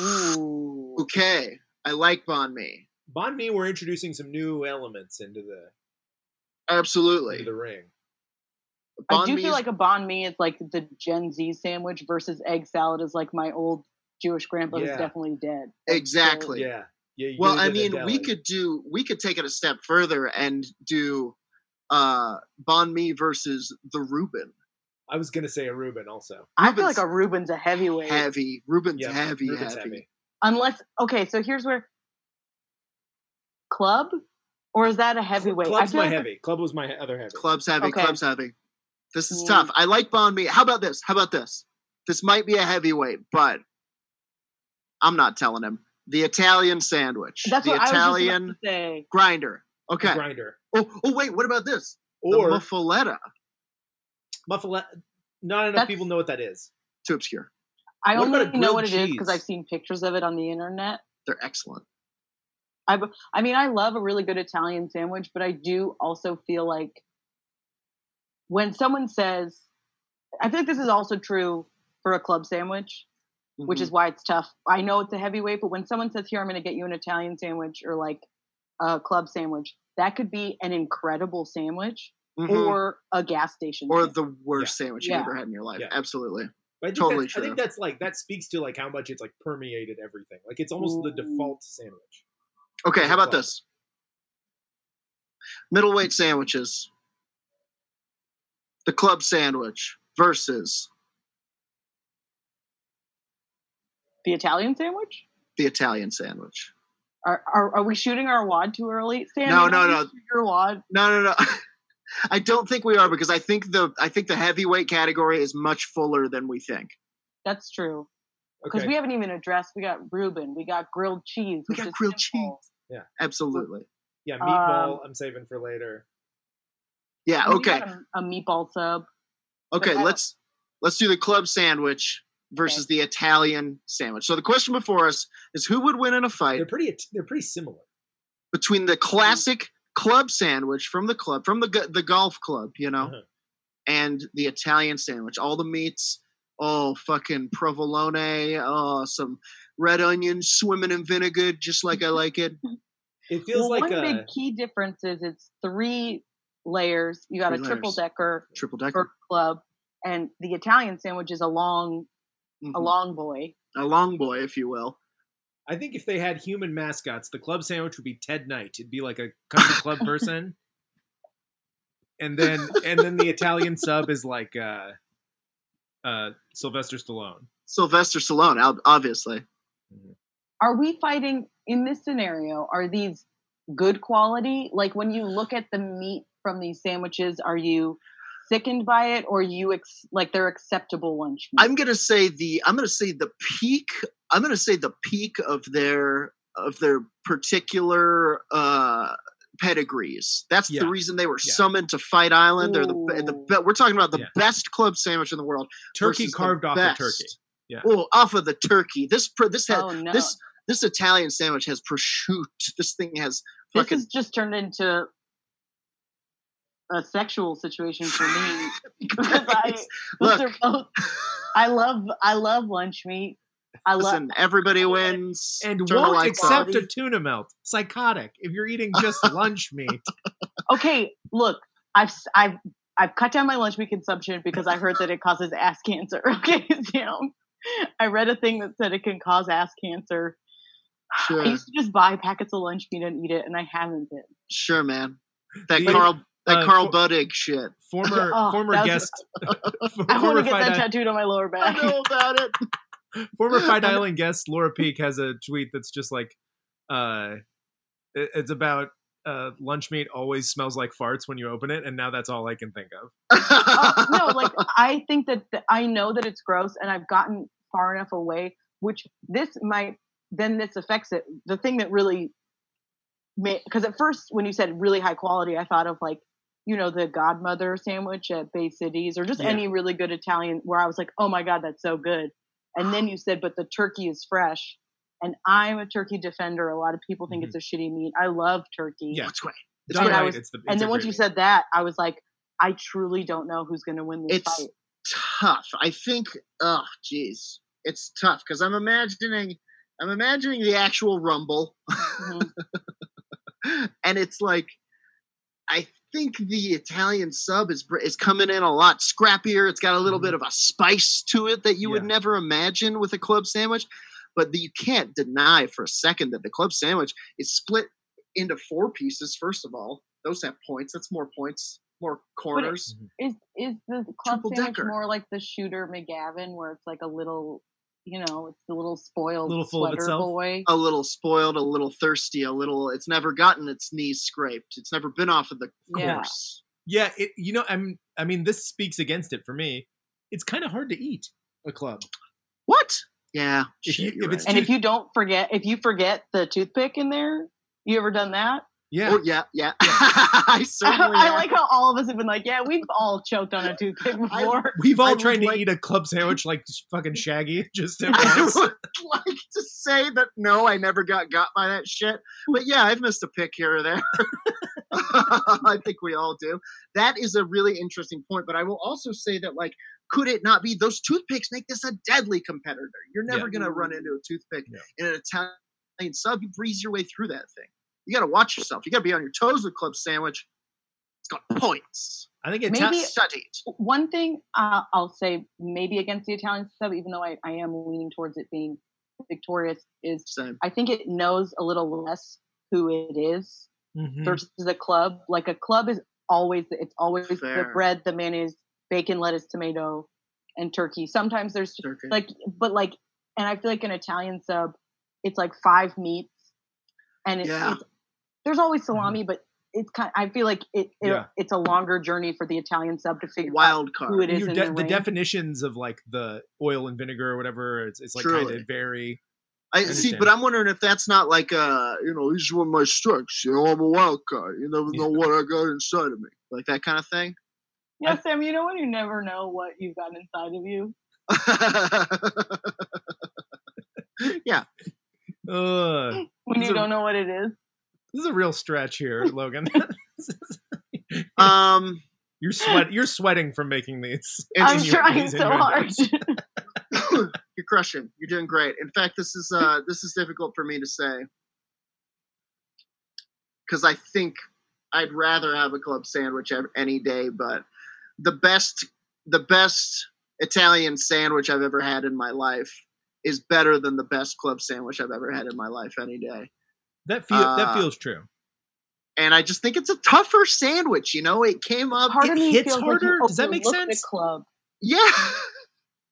Ooh. Okay, I like banh mi. Banh mi, we're introducing some new elements into the Absolutely. into the ring. I do mi feel like a banh mi is like the Gen Z sandwich versus egg salad is like my old Jewish grandpa who's Yeah. definitely dead. Like, so- exactly. Yeah, yeah. Well, I mean, we could do we could take it a step further and do uh banh mi versus the Reuben. I was gonna say a Reuben also. I feel like a Reuben's a heavyweight. Heavy. Reuben's Yeah, heavy, Reuben's heavy. Unless okay, so here's where club or is that a heavyweight? Club's my like heavy. Club was my other heavy. Club's heavy, Okay. club's heavy. This is Mm. tough. I like banh mi. How about this? How about this? This might be a heavyweight, but I'm not telling him. The Italian sandwich. That's the what I was just Italian about to say. grinder. A Okay. grinder Oh, oh wait, what about this? or the muffaletta. muffaletta. Not enough That's- people know what that is. Too obscure. I What only know grilled what it is because? I've seen pictures of it on the internet. They're excellent. I, b- I mean, I love a really good Italian sandwich, but I do also feel like when someone says, I feel like this is also true for a club sandwich, which Mm-hmm. is why it's tough. I know it's a heavyweight, but when someone says, Here, I'm going to get you an Italian sandwich or like a club sandwich, that could be an incredible sandwich Mhm. or a gas station. or sandwich. the worst sandwich you've ever had in your life. Yeah. Absolutely. I think Totally that's, I think that's like that speaks to like how much it's like permeated everything. Like it's almost the default sandwich. Okay, how about this? Middleweight sandwiches. The club sandwich versus the Italian sandwich? the Italian sandwich. Are, are, are we shooting our wad too early, Sam? No, no, no. to shoot Your wad. No, no, no. I don't think we are because I think the I think the heavyweight category is much fuller than we think. That's true. Because Okay. we haven't even addressed. We got Reuben. We got grilled cheese. We got grilled simple. Absolutely. yeah, meatball. um, I'm saving for later. Yeah, okay. A, a meatball sub. Okay, let's let's do the club sandwich versus the Italian sandwich. So the question before us is who would win in a fight They're pretty. They're pretty similar. between the classic club sandwich from the club from the the golf club, you know, Uh-huh. and the Italian sandwich. All the meats, oh fucking provolone, oh some red onions swimming in vinegar, just like I like it. It feels well, like one a, big key difference is it's three layers. You got Three a triple layers. decker Triple for decker, club, and the Italian sandwich is a long, a Mhm. long boy. a long boy, if you will. I think if they had human mascots, the club sandwich would be Ted Knight. It'd be like a country club person, and then and then the Italian sub is like uh, uh, Sylvester Stallone. Sylvester Stallone, ob- obviously. Are we fighting in this scenario? Are these good quality? Like when you look at the meat from these sandwiches, are you sickened by it, or you ex- like they're acceptable lunch? meat? I'm gonna say the I'm gonna say the peak. I'm gonna say the peak of their of their particular uh pedigrees. That's Yeah. the reason they were Yeah. summoned to Fight Island. They're the be- the be- we're talking about the Yeah. best club sandwich in the world. Turkey carved off best. a turkey. Yeah. Oh, off of the turkey. This this had oh no! this this Italian sandwich has prosciutto. This thing has This has just turned into a sexual situation for me because I those look, are both. I love I love lunch meat. I love listen, everybody wins. And turn the won't accept off. a tuna melt. Psychotic. If you're eating just lunch meat. okay. Look, I've I've I've cut down my lunch meat consumption because I heard that it causes ass cancer. Okay, Sam. I read a thing that said it can cause ass cancer. Sure. I used to just buy packets of lunch meat and eat it, and I haven't been. Sure, man. That The- Carl that uh, Carl for- Buddig shit. Former Oh, former that was- guest I want to get that tattooed on my lower back. I know about it. former Fight Island guest Laura Peak has a tweet that's just like uh it- it's about uh lunch meat always smells like farts when you open it and now that's all I can think of. Uh, no, like I think that th- I know that it's gross, and I've gotten far enough away, which this might then this affects it. The thing that really made because at first when you said really high quality, I thought of like you know the Godmother sandwich at Bay Cities or just Yeah. any really good Italian where I was like, oh my god, that's so good. And then you said, but the turkey is fresh. And I'm a turkey defender. A lot of people think it's a shitty meat. I love turkey. Yeah. It's great. It's I right, was- it's the, And then once you meat. said that, I was like, I truly don't know who's going to win this It's fight. tough. I think. Oh, jeez, it's tough because I'm imagining. I'm imagining the actual rumble, Mhm. and it's like, I think the Italian sub is is coming in a lot scrappier. It's got a little Mhm. bit of a spice to it that you would never imagine with a club sandwich. But the, you can't deny for a second that the club sandwich is split into four pieces. First of all, those have points. That's more points, more corners. Is is the club Triple sandwich decker. more like the shooter McGavin, where it's like a little, you know, it's the little spoiled a Little full of itself? boy? a little spoiled, a little thirsty, a little. It's never gotten its knees scraped. It's never been off of the Yeah. course. Yeah, it, you know, I'm. I mean, this speaks against it for me. It's kind of hard to eat a club. What? Yeah. If you- you're if it's right. And if you don't forget, if you forget the toothpick in there, you ever done that? Yeah, Oh yeah, yeah. I certainly. I like uh, how all of us have been like, yeah, we've all choked on a toothpick I- before. we've all I tried to like- eat a club sandwich like fucking Shaggy. Just at I would like to say that no, I never got got by that shit. But yeah, I've missed a pick here or there. I think we all do. That is a really interesting point. But I will also say that like, could it not be those toothpicks make this a deadly competitor? You're never Yeah. gonna run into a toothpick Yeah. in an Italian sub. You breeze your way through that thing. You got to watch yourself. You got to be on your toes with club sandwich. It's got points. I think it Maybe- Studied. One thing uh, I'll say, maybe against the Italian sub, even though I, I am leaning towards it being victorious, is Same. I think it knows a little less who it is Mhm. versus a club. Like a club is always it's always the bread, the mayonnaise, bacon, lettuce, tomato, and turkey. Sometimes there's Turkey. like, but like, and I feel like an Italian sub, it's like five meats, and it's, Yeah. it's there's always salami, but it's kind. Of, I feel like it, it Yeah. it's a longer journey for the Italian sub to figure out wild who card. it is Your in de- the, the definitions of like the oil and vinegar or whatever, it's, it's like kind of very. I see, but I'm wondering if that's not like uh, you know, these were my strengths. You know, I'm a wild card. You never know what I got inside of me, like that kind of thing. Yeah, Sam, you know when you never know what you've got inside of you. yeah, Uh, When you are- don't know what it is. This is a real stretch here, Logan. um, you're sweat. You're sweating from making these. I'm Interesting. trying these so hard. you're crushing. You're doing great. In fact, this is uh, this is difficult for me to say because I think I'd rather have a club sandwich any day. But the best, the best Italian sandwich I've ever had in my life is better than the best club sandwich I've ever had in my life any day. That feel that Uh, feels true. and I just think it's a tougher sandwich. You know, it came up. Part It hits harder? like Does that make sense? Club. Yeah,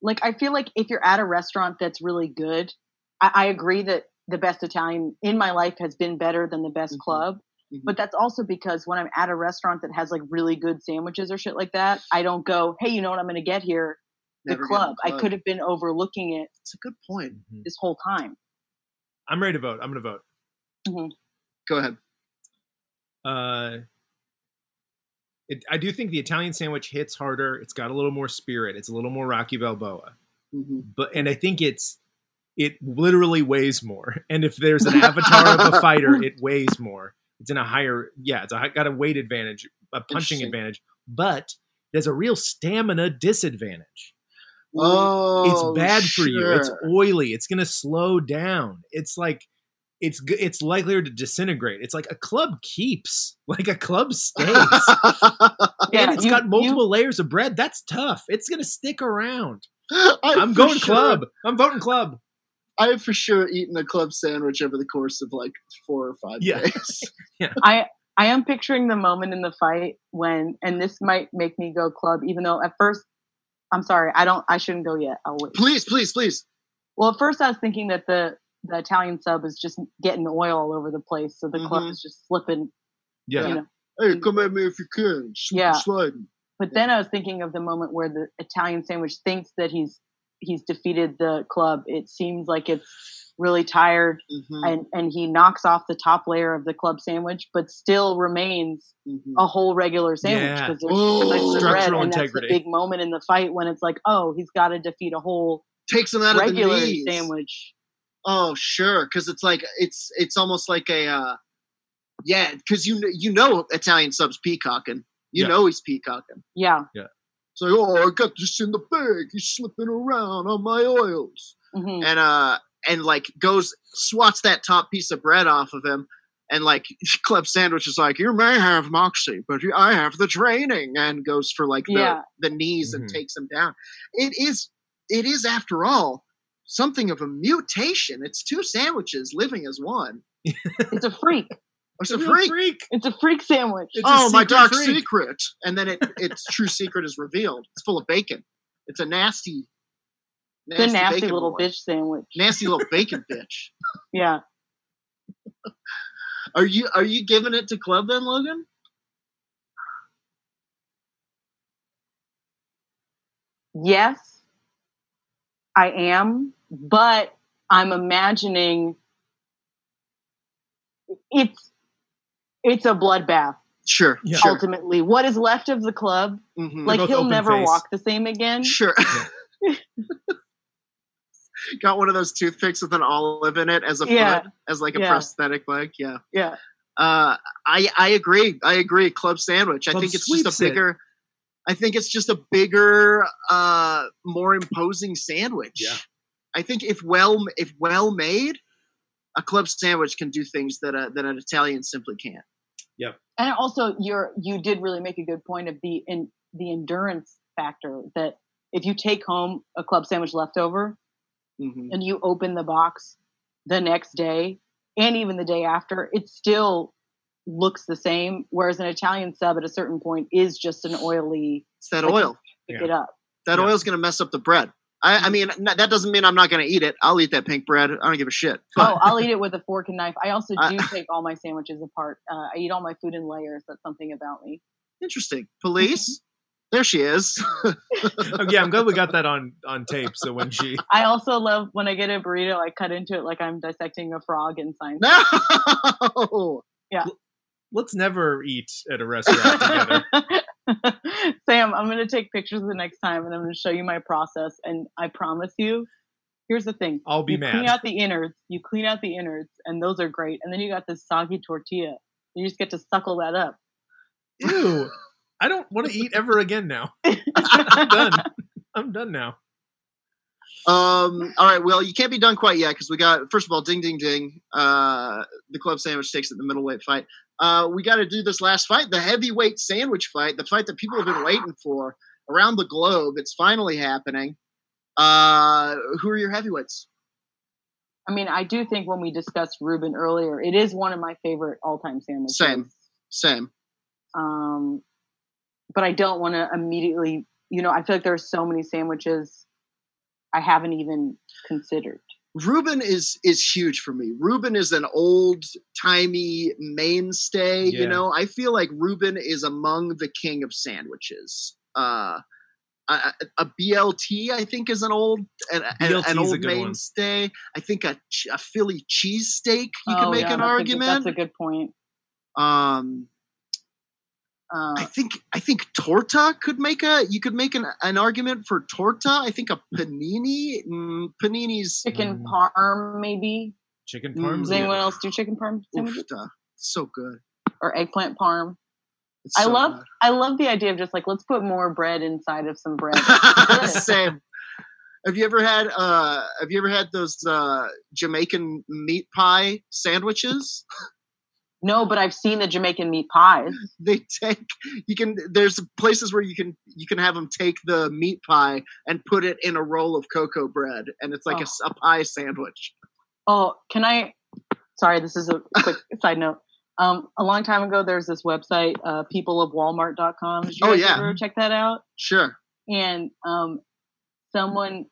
Like I feel like if you're at a restaurant that's really good, I, I agree that the best Italian in my life has been better than the best Mhm. club. Mhm. But that's also because when I'm at a restaurant that has like really good sandwiches or shit like that, I don't go, "Hey, you know what I'm going to get here? The Never get club. I could have been overlooking it It's a good point. Mhm. this whole time." I'm ready to vote. I'm going to vote. Go ahead. Uh, it, I do think the Italian sandwich hits harder. It's got a little more spirit. It's a little more Rocky Balboa. hmm But and I think it's it literally weighs more. And if there's an avatar of a fighter, it weighs more. It's in a higher, yeah, it's a, got a weight advantage, a punching advantage, but there's a real stamina disadvantage. Oh, it's bad for you. It's oily. It's going to slow down. It's like it's it's likelier to disintegrate. It's like a club keeps, like a club stays. Yeah, and it's you- got you- multiple layers of bread. That's tough. It's going to stick around. I I'm going sure- club. I'm voting club. I have for sure eaten a club sandwich over the course of like four or five Yeah. days. I I am picturing the moment in the fight when, and this might make me go club, even though at first, I'm sorry, I don't, I shouldn't go yet. I'll wait. please, please, please. Well, at first I was thinking that the the Italian sub is just getting oil all over the place, so the club Mhm. is just slipping. Yeah. You know. Hey, come at me if you can. Slip Yeah. sliding. But then I was thinking of the moment where the Italian sandwich thinks that he's he's defeated the club. It seems like it's really tired, Mhm, and and he knocks off the top layer of the club sandwich, but still remains mhm. a whole regular sandwich Yeah. because there's Oh, extra bread, Structural and that's integrity. the big moment in the fight when it's like, oh, he's got to defeat a whole Takes him out of the knees. sandwich. Oh, sure, because it's like it's it's almost like a uh, yeah, because you you know Italian subs peacocking. You Yeah. know he's peacocking. Yeah. yeah. It's like, oh, I got this in the bag. He's slipping around on my oils, hmm and uh, and like goes swats that top piece of bread off of him, and like Club Sandwich is like, you may have moxie, but I have the training, and goes for like the Yeah. the knees and Mhm. takes him down. It is it is after all something of a mutation. It's two sandwiches living as one. It's a freak. It's It's a real freak. freak. It's a freak sandwich. It's oh, my secret dark freak. secret! And then it its true secret is revealed. It's full of bacon. It's a nasty, It's a nasty bacon little boy. bitch sandwich. nasty little bacon bitch. Yeah. Are you are you giving it to Club then, Logan? Yes, I am, but I'm imagining it's it's a bloodbath. Sure, Yeah. sure, Ultimately, what is left of the club? Mhm. Like he'll never face. walk the same again. sure. Got one of those toothpicks with an olive in it as a Yeah. foot, as like a Yeah. prosthetic leg. Yeah. Yeah. Uh, I I agree. I agree. Club sandwich. I Club think it's just sweeps a it. Bigger. I think it's just a bigger, uh, more imposing sandwich. Yeah. I think if well if well made, a club sandwich can do things that a, that an Italian simply can't. Yeah. And also you're you did really make a good point of the in the endurance factor that if you take home a club sandwich leftover Mhm. and you open the box the next day and even the day after it's still looks the same whereas an italian sub at a certain point is just an oily It's that Like- oil. pick Yeah. it up That Yeah. oil's gonna mess up the bread. I, I mean, that doesn't mean I'm not gonna eat it. I'll eat that pink bread. I don't give a shit. But oh i'll eat it with a fork and knife i also I- do take all my sandwiches apart uh, i eat all my food in layers that's something about me interesting. Police. There she is. Oh, yeah, I'm glad we got that on on tape. So when she i also love when i get a burrito i cut into it like i'm dissecting a frog in science no. Let's never eat at a restaurant together. Sam, I'm going to take pictures the next time and I'm going to show you my process. And I promise you, here's the thing. I'll be you mad. clean out the innards, you clean out the innards, and those are great. And then you got this soggy tortilla. You just get to suckle that up. Ew. I don't want to eat ever again now. I'm done. I'm done now. Um. All right. Well, you can't be done quite yet because we got first of all, ding, ding, ding. Uh, the club sandwich takes it the middleweight fight. Uh, we got to do this last fight, the heavyweight sandwich fight, the fight that people have been waiting for around the globe. It's finally happening. Uh, who are your heavyweights? I mean, I do think when we discussed Reuben earlier, it is one of my favorite all time sandwiches. Same. Same. Um, but I don't want to immediately, you know, I feel like there are so many sandwiches I haven't even considered. Reuben is is huge for me. Reuben is an old timey mainstay. Yeah. You know, I feel like Reuben is among the king of sandwiches. Uh, a, a BLT, I think, is an old an, an, BLT a old good one. mainstay. I think a, a Philly cheesesteak. You Oh, can make yeah, an that's a good- argument. that's a good point. um, Uh, I think I think torta could make a you could make an, an argument for torta. I think a panini mm, panini's chicken Mm. parm, maybe. Chicken parm. parms. Does yeah. anyone else do chicken parm sandwiches oof, so good. or eggplant parm? It's I so love good. I love the idea of just like let's put more bread inside of some bread. Same. Have you ever had uh have you ever had those uh Jamaican meat pie sandwiches? no, but I've seen the Jamaican meat pies. They take you can there's places where you can you can have them take the meat pie and put it in a roll of cocoa bread and it's like a a pie sandwich. Oh, can I? Sorry, this is a quick side note. Um, a long time ago, there's this website, uh, peopleofwalmart.com. Did you Oh, yeah. ever check that out? Sure. And um, someone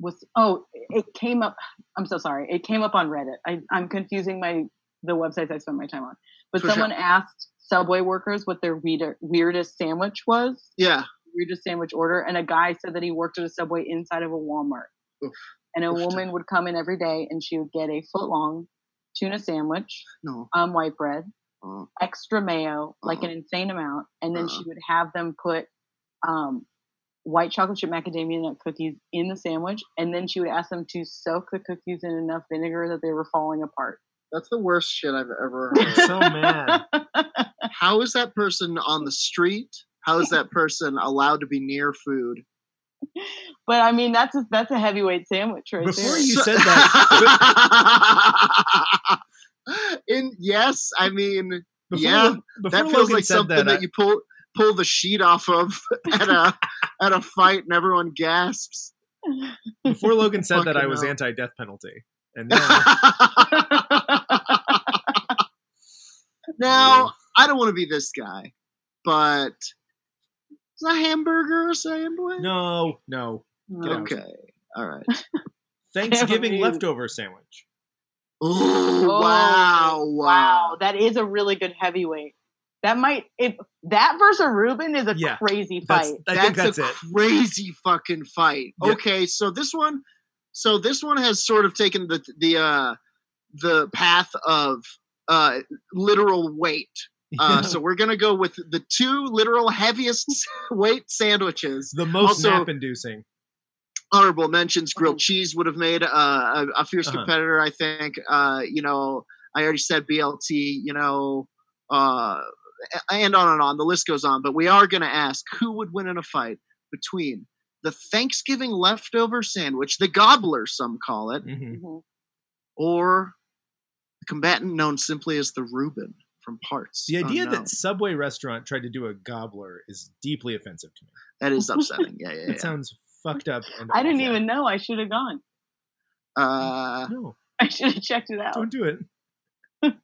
was oh, it came up. I'm so sorry. It came up on Reddit. I, I'm confusing my the websites I spend my time on. But For sure. someone asked Subway workers what their weird, weirdest sandwich was, Yeah. weirdest sandwich order, and a guy said that he worked at a Subway inside of a Walmart. Oof. And a Oof. woman would come in every day, and she would get a foot long tuna sandwich No. on white bread, Oh. extra mayo, like uh-huh. an insane amount, and then she Uh-uh. would have them put um, white chocolate chip macadamia nut cookies in the sandwich, and then she would ask them to soak the cookies in enough vinegar that they were falling apart. That's the worst shit I've ever I'm heard. so mad. How is that person on the street? How is that person allowed to be near food? but I mean, that's a, that's a heavyweight sandwich right Before there. you So- said that, In yes, I mean before, Yeah, before that feels Logan like something that, that, I- you pull pull the sheet off of at a at a fight and everyone gasps. before Logan said that I was anti-death penalty, and now now I don't want to be this guy, but is a hamburger a sandwich? no, no, No. out. Okay. All right. Thanksgiving mean- leftover sandwich. Ooh, Oh, wow, wow. Wow, that is a really good heavyweight. That might if that versus Reuben is a Yeah, crazy That's, fight. I that's think that's a it. crazy fucking fight. Yep. Okay, so this one, so this one has sort of taken the the uh, the path of uh, literal weight. Uh, so we're gonna go with the two literal heaviest weight sandwiches. the most also- nap-inducing. Honorable mentions: grilled Mhm. cheese would have made uh, a, a fierce Uh-huh. competitor. I think. Uh, you know, I already said BLT. You know, uh, and on and on. The list goes on. But we are gonna ask who would win in a fight between the Thanksgiving leftover sandwich, the gobbler, some call it, Mhm. Mhm. or the combatant known simply as the Reuben from Parts. The idea Unknown. that Subway restaurant tried to do a gobbler is deeply offensive to me. that is upsetting. Yeah, yeah, It yeah. sounds fucked up. And I didn't even know. I should have gone. Uh, No, I should have checked it out. don't do it.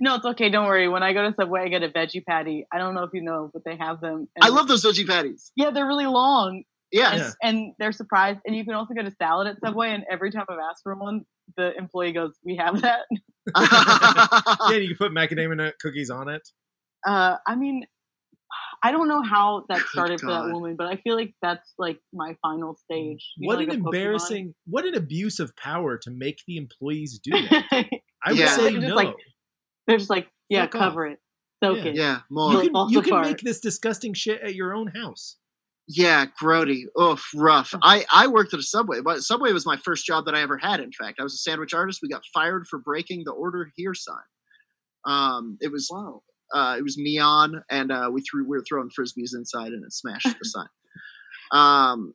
No, it's okay. Don't worry. When I go to Subway, I get a veggie patty. I don't know if you know, but they have them. I love those veggie patties. Yeah, they're really long, Yes. Yeah. and they're surprised. And you can also get a salad at Subway. And every time I've asked for one, the employee goes, "We have that." Yeah, you can put macadamia nut cookies on it. Uh, I mean, I don't know how that started for that woman, but I feel like that's like my final stage. You know, what like an a Pokemon. embarrassing, what an abuse of power to make the employees do that. I would Yeah. say They're just no. like, They're just like, yeah, Fuck cover it, soak Yeah. it. yeah, you more. You'll can, you can make this disgusting shit at your own house. Yeah, grody. Oof, rough. I, I worked at a Subway, but Subway was my first job that I ever had. In fact, I was a sandwich artist. We got fired for breaking the order here sign. Um, it was Wow. uh, it was neon, and uh, we threw we were throwing frisbees inside, and it smashed the sign. Um,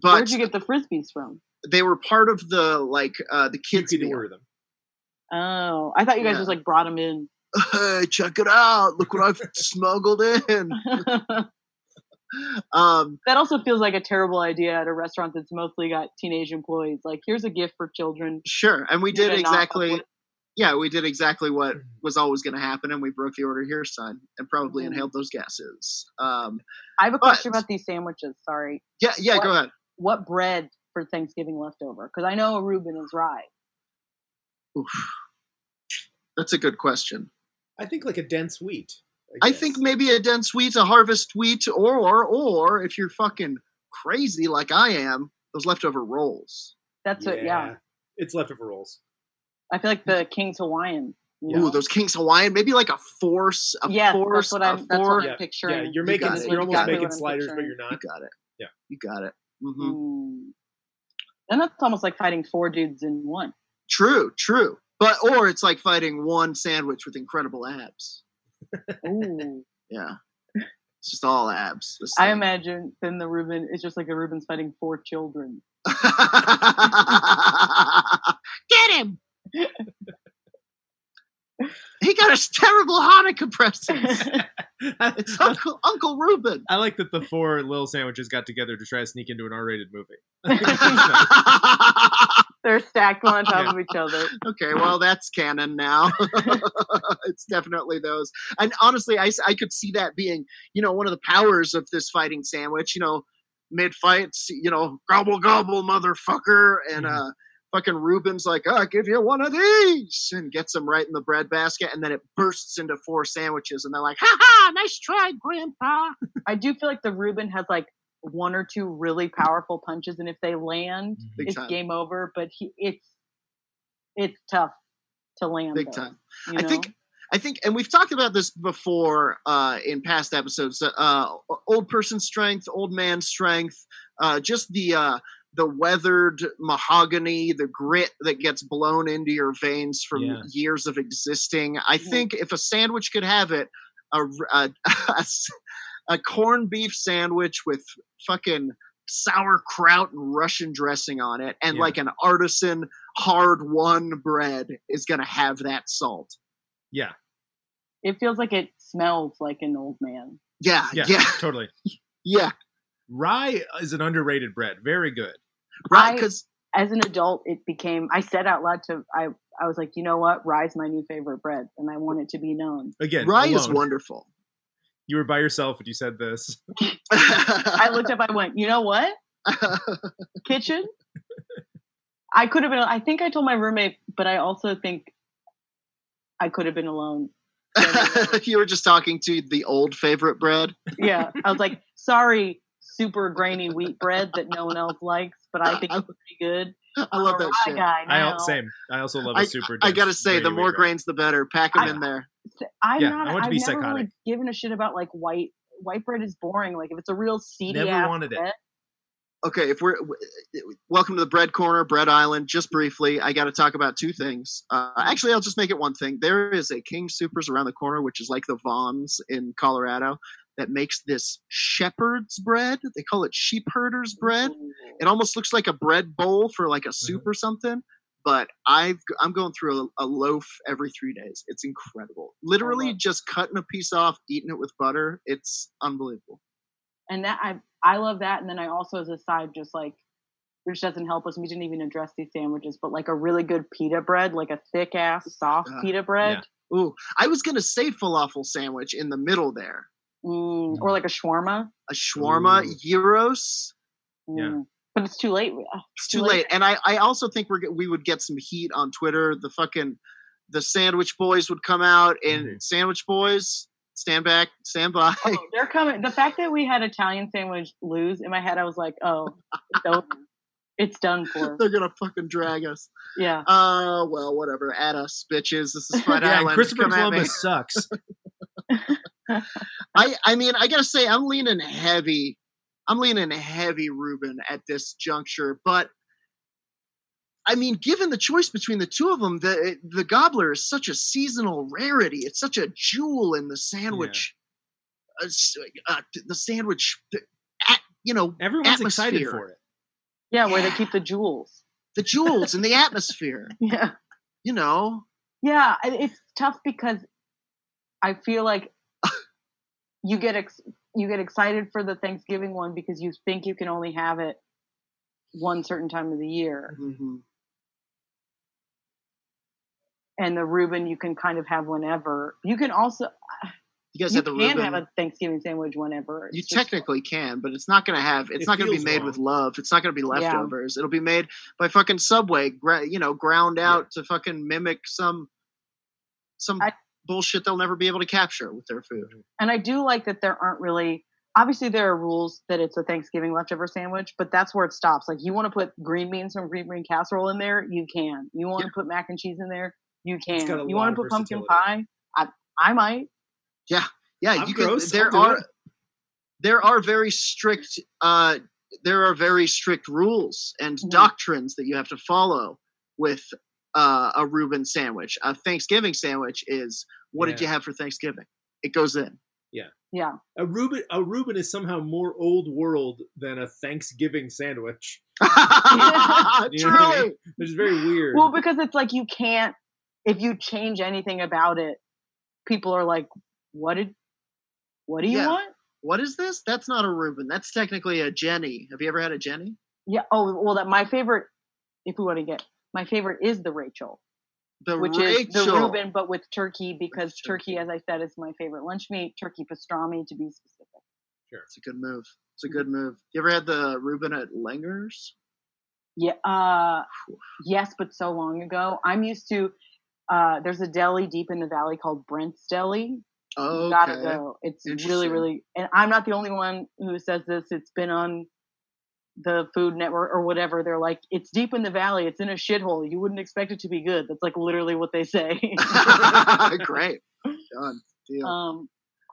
but Where'd you get the frisbees from? they were part of the like uh, the You kids could meal. order them. Oh, I thought you guys Yeah. just like brought them in. Hey, check it out! Look what I've smuggled in. Um, that also feels like a terrible idea at a restaurant that's mostly got teenage employees. Like, here's a gift for children. sure, and we did exactly. Yeah, we did exactly what Mm-hmm. was always going to happen, and we broke the order here son, and probably Mhm. inhaled those gases. Um, I have a question But- about these sandwiches. Sorry. yeah, yeah, What? go ahead. What bread for Thanksgiving leftover? Because I know a Reuben is rye. Oof. That's a good question. I think like a dense wheat. I guess. think maybe a dense wheat, a harvest wheat, or or if you're fucking crazy like I am, those leftover rolls. That's what. Yeah. It's leftover rolls. I feel like the King's Hawaiian you Ooh, those King's Hawaiian, maybe like a force, a yes, force, that's what a I'm. That's four. what Yeah, I'm picturing. Yeah, you're making got you're almost making what I'm sliders, but you're not. You not. got it. Yeah. you got it. hmm Mm. And that's almost like fighting four dudes in one. True, true. But or it's like fighting one sandwich with incredible abs. Ooh. Yeah, it's just all abs. this I thing. imagine then the Reuben is just like a Reuben's fighting four children. Get him! he got a terrible Hanukkah present. It's Uncle Uncle Reuben. I like that the four little sandwiches got together to try to sneak into an R-rated movie. They're stacked one on top Yeah. of each other. okay, well that's canon now. it's definitely those. And honestly, I, I could see that being, you know, one of the powers of this fighting sandwich. You know, mid fights, you know, gobble gobble, motherfucker, and Mhm. uh, fucking Reuben's like, "I'll give you one of these," and gets them right in the bread basket, and then it bursts into four sandwiches, and they're like, "Ha ha, nice try, Grandpa." I do feel like the Reuben has like one or two really powerful punches, and if they land, Big it's time. game over. But he, it's it's tough to land. Big those, time. you I think? I think, and we've talked about this before uh, in past episodes. Uh, old person strength, old man strength, uh, just the uh, the weathered mahogany, the grit that gets blown into your veins from Yeah. years of existing. I think if a sandwich could have it, a, a, a s- a corned beef sandwich with fucking sauerkraut and Russian dressing on it, and Yeah. like an artisan hard won bread is gonna have that salt. Yeah, it feels like it smells like an old man. Yeah, yeah, yeah, totally. yeah. Rye is an underrated bread. Very good. Right, I- because As an adult, it became. I said out loud to I. I was like, you know what? Rye's my new favorite bread, and I want it to be known. Again, rye is wonderful. You were by yourself when you said this. I looked up. I went, you know what? Kitchen. I could have been. I think I told my roommate, but I also think I could have been alone. you were just talking to the old favorite bread. Yeah, I was like, sorry, super grainy wheat bread that no one else likes, but I think I- it's pretty good. I love that shit. guy I now. al- same. I also love a I, super. I dense gotta say, the more wheat bread. grains, the better. Pack them I- in there. I'm Yeah, not. I want to I've be never psychotic. really given a shit about like white. White bread is boring. Like if it's a real seedy Never ass wanted it. bread- Okay, if we're welcome to the bread corner, bread island. Just briefly, I got to talk about two things. Uh, actually, I'll just make it one thing. There is a King Supers around the corner, which is like the Vons in Colorado, that makes this shepherd's bread. They call it sheep herder's bread. It almost looks like a bread bowl for like a soup or something. But I've I'm going through a, a loaf every three days. It's incredible. Literally, love- just cutting a piece off, eating it with butter. It's unbelievable. and that I I love that. And then I also, as a side, just like which doesn't help us. We didn't even address these sandwiches, but like a really good pita bread, like a thick ass soft Uh, pita bread, Ooh, I was gonna say falafel sandwich in the middle there. mm, or like a shawarma. A shawarma, Ooh. gyros. Yeah. But it's too late. It's too late. And I, I also think we're we would get some heat on Twitter. The fucking the sandwich boys would come out and Mhm. sandwich boys stand back, stand by. Oh, they're coming. The fact that we had Italian sandwich lose in my head, I was like, oh, it's. It's done for. They're gonna fucking drag us. Yeah. Uh, well, whatever. At us, bitches. This is Friday Yeah, Island. Christopher Come. Columbus sucks. I, I mean, I gotta say, I'm leaning heavy. I'm leaning a heavy Reuben at this juncture, but I mean, given the choice between the two of them, the the gobbler is such a seasonal rarity. It's such a jewel in the sandwich. Uh, uh, the sandwich, at, you know, Everyone's excited for it. Yeah, where they keep the jewels. the jewels in the atmosphere. Yeah. You know, Yeah, it's tough because I feel like you get ex- you get excited for the Thanksgiving one because you think you can only have it one certain time of the year, Mhm. and the Reuben you can kind of have whenever. You can also you guys you had the can Reuben. have a Thanksgiving sandwich whenever. You It's just- technically can, but it's not going to have. It's It not going to be feels made with love. It's not going to be Yeah. leftovers. It'll be made by fucking Subway. Gra- you know, ground Yeah. out to fucking mimic some some I- bullshit they'll never be able to capture with their food. and I do like that there aren't really. Obviously, there are rules that it's a Thanksgiving leftover sandwich, but that's where it stops. Like, you want to put green beans from green bean casserole in there, you can. You want to put mac and cheese in there, You can. You want to put pumpkin pie? I I might. Yeah, I'm you can. There are it. there are very strict uh there are very strict rules and Mhm. doctrines that you have to follow with uh, a Reuben sandwich. A Thanksgiving sandwich is what did you have for Thanksgiving? It goes in. Yeah. Yeah. A Reuben, a Reuben is somehow more old world than a Thanksgiving sandwich, You know what I Truly. mean? which is very weird. Well, because it's like you can't if you change anything about it, people are like, "What did? What do you Yeah. want?" What is this? That's not a Reuben. That's technically a Jenny. Have you ever had a Jenny? Yeah. Oh, well, that my favorite. If we want to get my favorite is the Rachel, The which Rachel. is the Reuben, but with turkey because turkey. turkey, as I said, is my favorite lunch meat. Turkey pastrami, to be specific. Sure, it's a good move. It's a good move. You ever had the Reuben at Langer's? Yeah. Uh, yes, but so long ago. I'm used to. Uh, there's a deli deep in the valley called Brent's Deli. Oh, You gotta go. It's really, really, and I'm not the only one who says this. It's been on the Food Network or whatever. They're like, it's deep in the valley. It's in a shithole. You wouldn't expect it to be good. That's like literally what they say. Great. Done. Deal. um,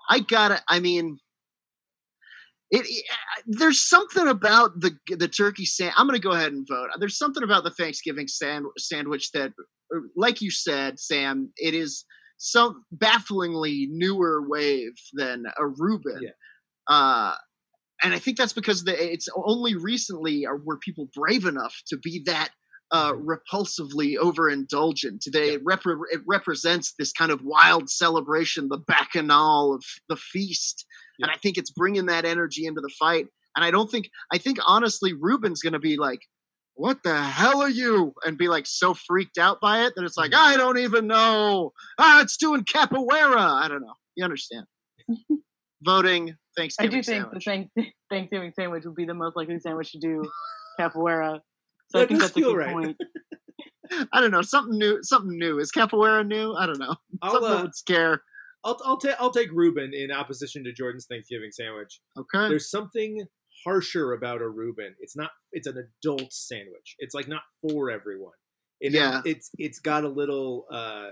I gotta. I mean, it, it- There's something about the the turkey sand. I'm gonna go ahead and vote. There's something about the Thanksgiving sand, sandwich that, uh, like you said, Sam, it is some bafflingly newer wave than a Reuben. Yeah. Uh, and I think that's because the, it's only recently are, were people brave enough to be that uh, repulsively overindulgent. They repre- it represents this kind of wild celebration, the bacchanal of the feast, and I think it's bringing that energy into the fight. And I don't think I think honestly, Reuben's going to be like, "What the hell are you?" and be like so freaked out by it that it's like, "I don't even know." Ah, it's doing capoeira. I don't know. You understand? Voting Thanksgiving. I do think the sandwich. thank- Thanksgiving sandwich would be the most likely sandwich to do capoeira. So I think that's a good right. point. I don't know. Something new. Something new. Is capoeira new? I don't know. I'll, Something that uh, would scare. I'll I'll take I'll take Reuben in opposition to Jordan's Thanksgiving sandwich. Okay. There's something harsher about a Reuben. It's not. It's an adult sandwich. It's like not for everyone. And it- Yeah. it's it's got a little uh,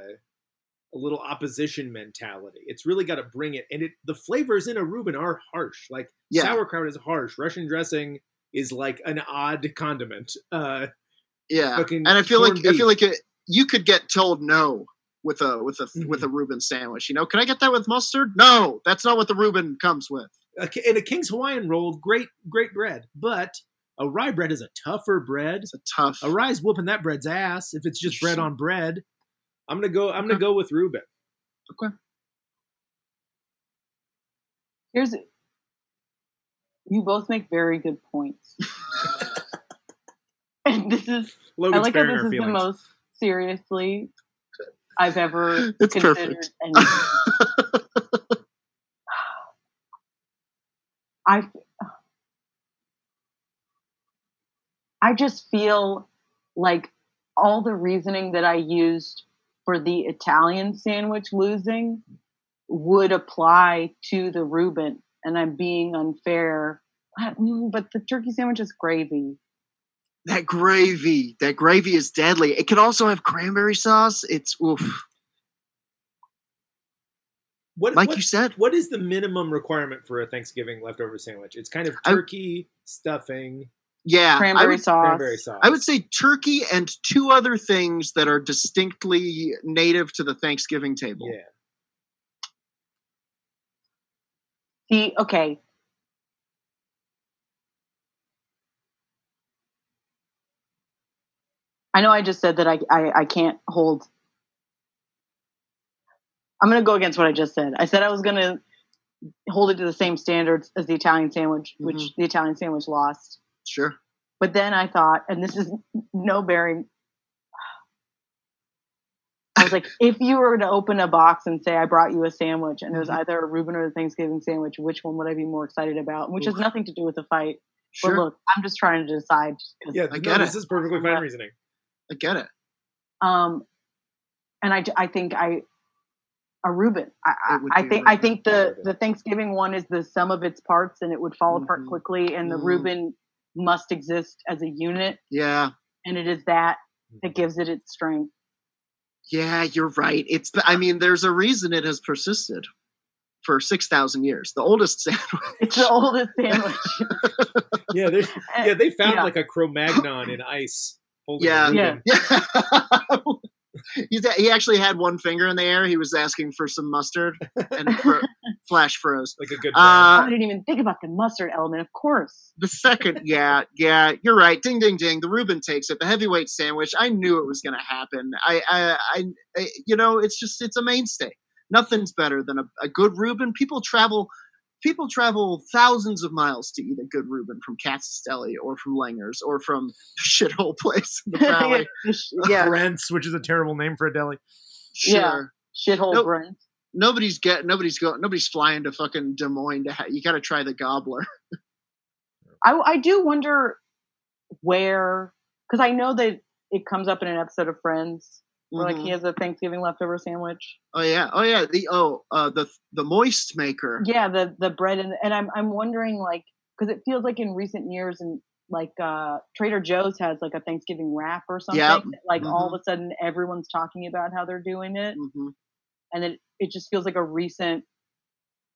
a little opposition mentality. It's really got to bring it. And it the flavors in a Reuben are harsh. Like Yeah. sauerkraut is harsh. Russian dressing is like an odd condiment. Uh, Yeah, and I feel like corned I feel like it, you could get told no with a with a with Mm-hmm. a Reuben sandwich. You know, can I get that with mustard? No, that's not what the Reuben comes with. and a King's Hawaiian roll, great great bread, but a rye bread is a tougher bread. It's a tough. A rye's whooping that bread's ass if it's just bread on bread. I'm gonna go. I'm gonna go with Reuben. Okay. Here's it. you both make very good points. and this is Logan's I like how this our is the most seriously I've ever It's considered perfect. anything. I I just feel like all the reasoning that I used for the Italian sandwich losing would apply to the Reuben, and I'm being unfair. Mm, But the turkey sandwich is gravy. that gravy, that gravy is deadly. It can also have cranberry sauce. It's oof. What, Like what- you said, what is the minimum requirement for a Thanksgiving leftover sandwich? It's kind of I- turkey, stuffing, yeah. I Cranberry would, sauce. cranberry sauce. I would say turkey and two other things that are distinctly native to the Thanksgiving table. yeah. See, okay. I know I just said that I, I, I can't hold. I'm going to go against what I just said. I said I was going to hold it to the same standards as the Italian sandwich, which Mhm. the Italian sandwich lost. Sure. But then I thought, and this is no bearing. I was like, if you were to open a box and say, I brought you a sandwich, and it was Mhm. either a Reuben or a Thanksgiving sandwich, which one would I be more excited about? Which has nothing to do with the fight. Sure. But look, I'm just trying to decide. Yeah, I no, it. this is perfectly fine Yeah. reasoning. I get it. Um, and I, I think I, a Reuben. I, I, I be a think I think the the Thanksgiving one is the sum of its parts, and it would fall apart Mhm. quickly. And the Mhm. Reuben must exist as a unit, Yeah. and it is that mm-hmm. that gives it its strength. Yeah, you're right. It's. I mean, there's a reason it has persisted for six thousand years. The oldest sandwich. It's the oldest sandwich. Yeah, they yeah they found Yeah. like a Cro-Magnon in ice. holding a Yeah. Yeah. He's, he actually had one finger in the air. He was asking for some mustard, and fro- flash froze. like a good. Uh. I didn't even think about the mustard element. Of course. The second, yeah, yeah, you're right. Ding, ding, ding. The Reuben takes it. The heavyweight sandwich. I knew it was going to happen. I, I, I, I, you know, it's just it's a mainstay. Nothing's better than a, a good Reuben. People travel, people travel thousands of miles to eat a good Reuben from Katz's Deli or from Langer's or from shithole place in the valley. yeah. Brent's, which is a terrible name for a deli. Yeah. Shithole Nope. Brent. Nobody's get. Nobody's going. Nobody's flying to fucking Des Moines to. Ha- you got to try the gobbler. I, I do wonder where, because I know that it comes up in an episode of Friends where like he has a Thanksgiving leftover sandwich. Oh yeah. Oh yeah. The oh uh the the moist maker. Yeah, the the bread and and I'm I'm wondering like because it feels like in recent years and like uh Trader Joe's has like a Thanksgiving wrap or something. Yep. Like all of a sudden everyone's talking about how they're doing it, hmm and it it just feels like a recent.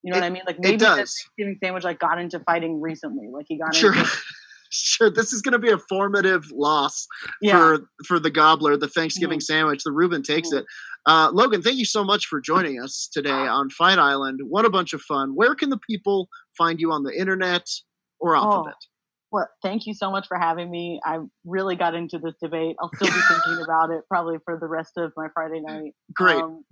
You know what I mean? Like maybe the. Thanksgiving sandwich like got into fighting recently. Like he got Sure. into sure. This is going to be a formative loss yeah. for for the gobbler, the Thanksgiving Mhm. sandwich. The Reuben takes Mhm. it. Uh, Logan, thank you so much for joining us today on Fight Island. What a bunch of fun. Where can the people find you on the internet or off of Oh. it? Well, thank you so much for having me. I really got into this debate. I'll still be thinking about it probably for the rest of my Friday night. Great. Um,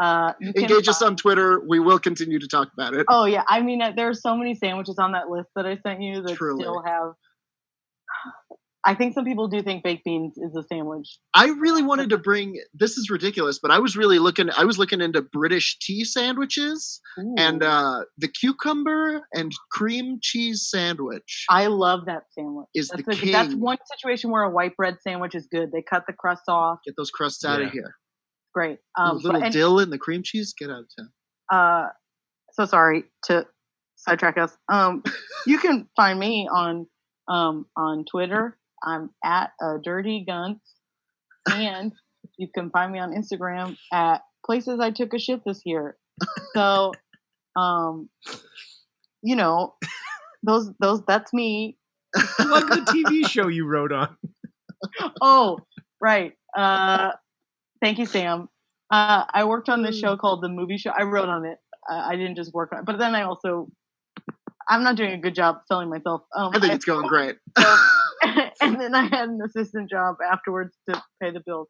uh, you can Engage us on Twitter. We will continue to talk about it. Oh yeah, I mean, uh, there are so many sandwiches on that list that I sent you that Truly. still have. I think some people do think baked beans is a sandwich. I really wanted to bring. This is ridiculous, but I was really looking. I was looking into British tea sandwiches and uh, the cucumber and cream cheese sandwich. I love that sandwich. is that's, the a- that's one situation where a white bread sandwich is good. They cut the crust off. Get those crusts out Yeah. of here. Great. A Um, little but, and, dill in the cream cheese. Get out of town. uh, so sorry to sidetrack us. Um, you can find me on um, on Twitter. I'm at uh, Dirty Guns, and you can find me on Instagram at places I took a shit this year. So, um, you know, those those that's me. Plug the TV show you wrote on. Oh, right. Uh, thank you, Sam. Uh, I worked on this show called The Movie Show. I wrote on it. Uh, I didn't just work on it, but then I also, I'm not doing a good job selling myself. Um, I think it's going great. and then I had an assistant job afterwards to pay the bills.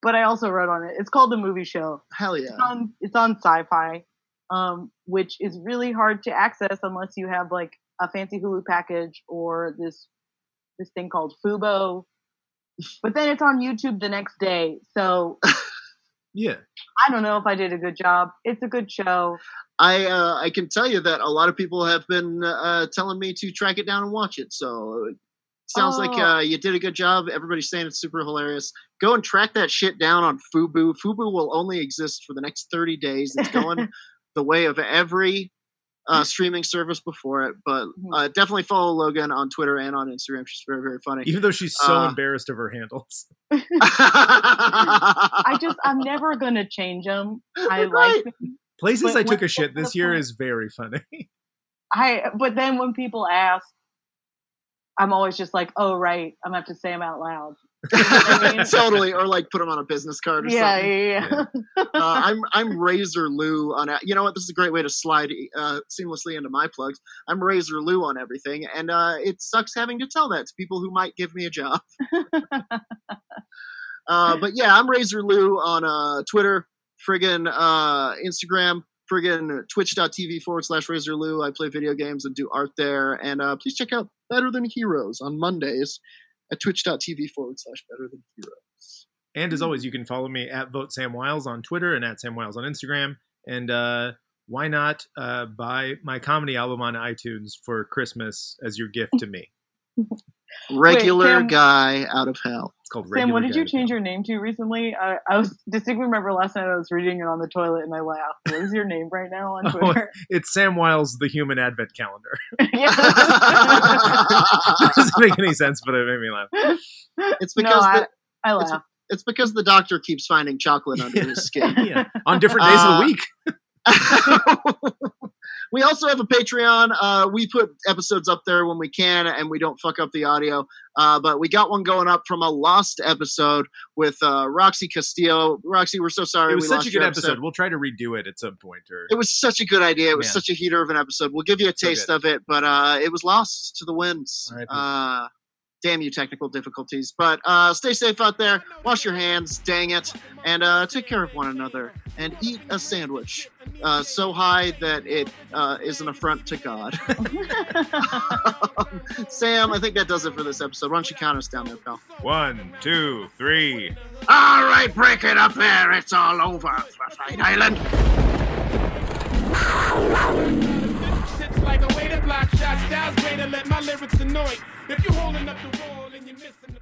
But I also wrote on it. It's called The Movie Show. Hell yeah. It's on it's on Syfy, um, which is really hard to access unless you have like a fancy Hulu package or this this thing called Fubo. But then it's on YouTube the next day. So Yeah. I don't know if I did a good job. It's a good show. I uh, I can tell you that a lot of people have been uh, telling me to track it down and watch it. So it sounds like Oh. uh, you did a good job. Everybody's saying it's super hilarious. Go and track that shit down on Fubo. Fubo will only exist for the next 30 days. It's going the way of every uh, streaming service before it. But Mhm. uh, definitely follow Logan on Twitter and on Instagram. She's very very funny. Even though she's so Uh, embarrassed of her handles. I just I'm never gonna change them. I like Right. them. Places but I took a shit this year point? is very funny. I but then when people ask, I'm always just like, oh right, I'm gonna have to say them out loud. I mean? totally, or like put them on a business card or Yeah, something. yeah, yeah. uh, I'm I'm Razor Lou on. You know what? This is a great way to slide uh, seamlessly into my plugs. I'm Razor Lou on everything, and uh, it sucks having to tell that to people who might give me a job. uh, but yeah, I'm Razor Lou on uh, Twitter, friggin' uh, Instagram, friggin' Twitch.tv forward slash Razor Lou. I play video games and do art there, and uh, please check out Better Than Heroes on Mondays at Twitch.tv forward slash Better Than Heroes. And as always, you can follow me at Vote Sam Wiles on Twitter and at Sam Wiles on Instagram. And uh, why not uh, buy my comedy album on iTunes for Christmas as your gift to me? Regular Sam- guy out of hell. It's called Sam, what did you change your name to recently? I, I was distinctly remember last night I was reading it on the toilet and I laughed. What is your name right now on Oh, Twitter? It's Sam Wiles, the Human Advent Calendar. Yeah. doesn't make any sense, but it made me laugh. It's no, because I, the, I it's- It's because the doctor keeps finding chocolate under his skin. yeah. On different days of Uh, the week. We also have a Patreon. Uh, we put episodes up there when we can, and we don't fuck up the audio. Uh, but we got one going up from a lost episode with uh, Roxy Castillo. Roxy, we're so sorry. It was such a good your episode. We'll try to redo it at some point. Or It was such a good idea. It was Man. such a heater of an episode. We'll give you a taste good. of it, but uh, it was lost to the winds. Damn you, technical difficulties. But uh, stay safe out there. Wash your hands, dang it, and uh, take care of one another. And eat a sandwich uh, so high that it uh, is an affront to God. Sam, I think that does it for this episode. Why don't you count us down there, pal? one, two, three. All right, break it up there. It's all over, Fight Island. If you holding up the wall and you're missing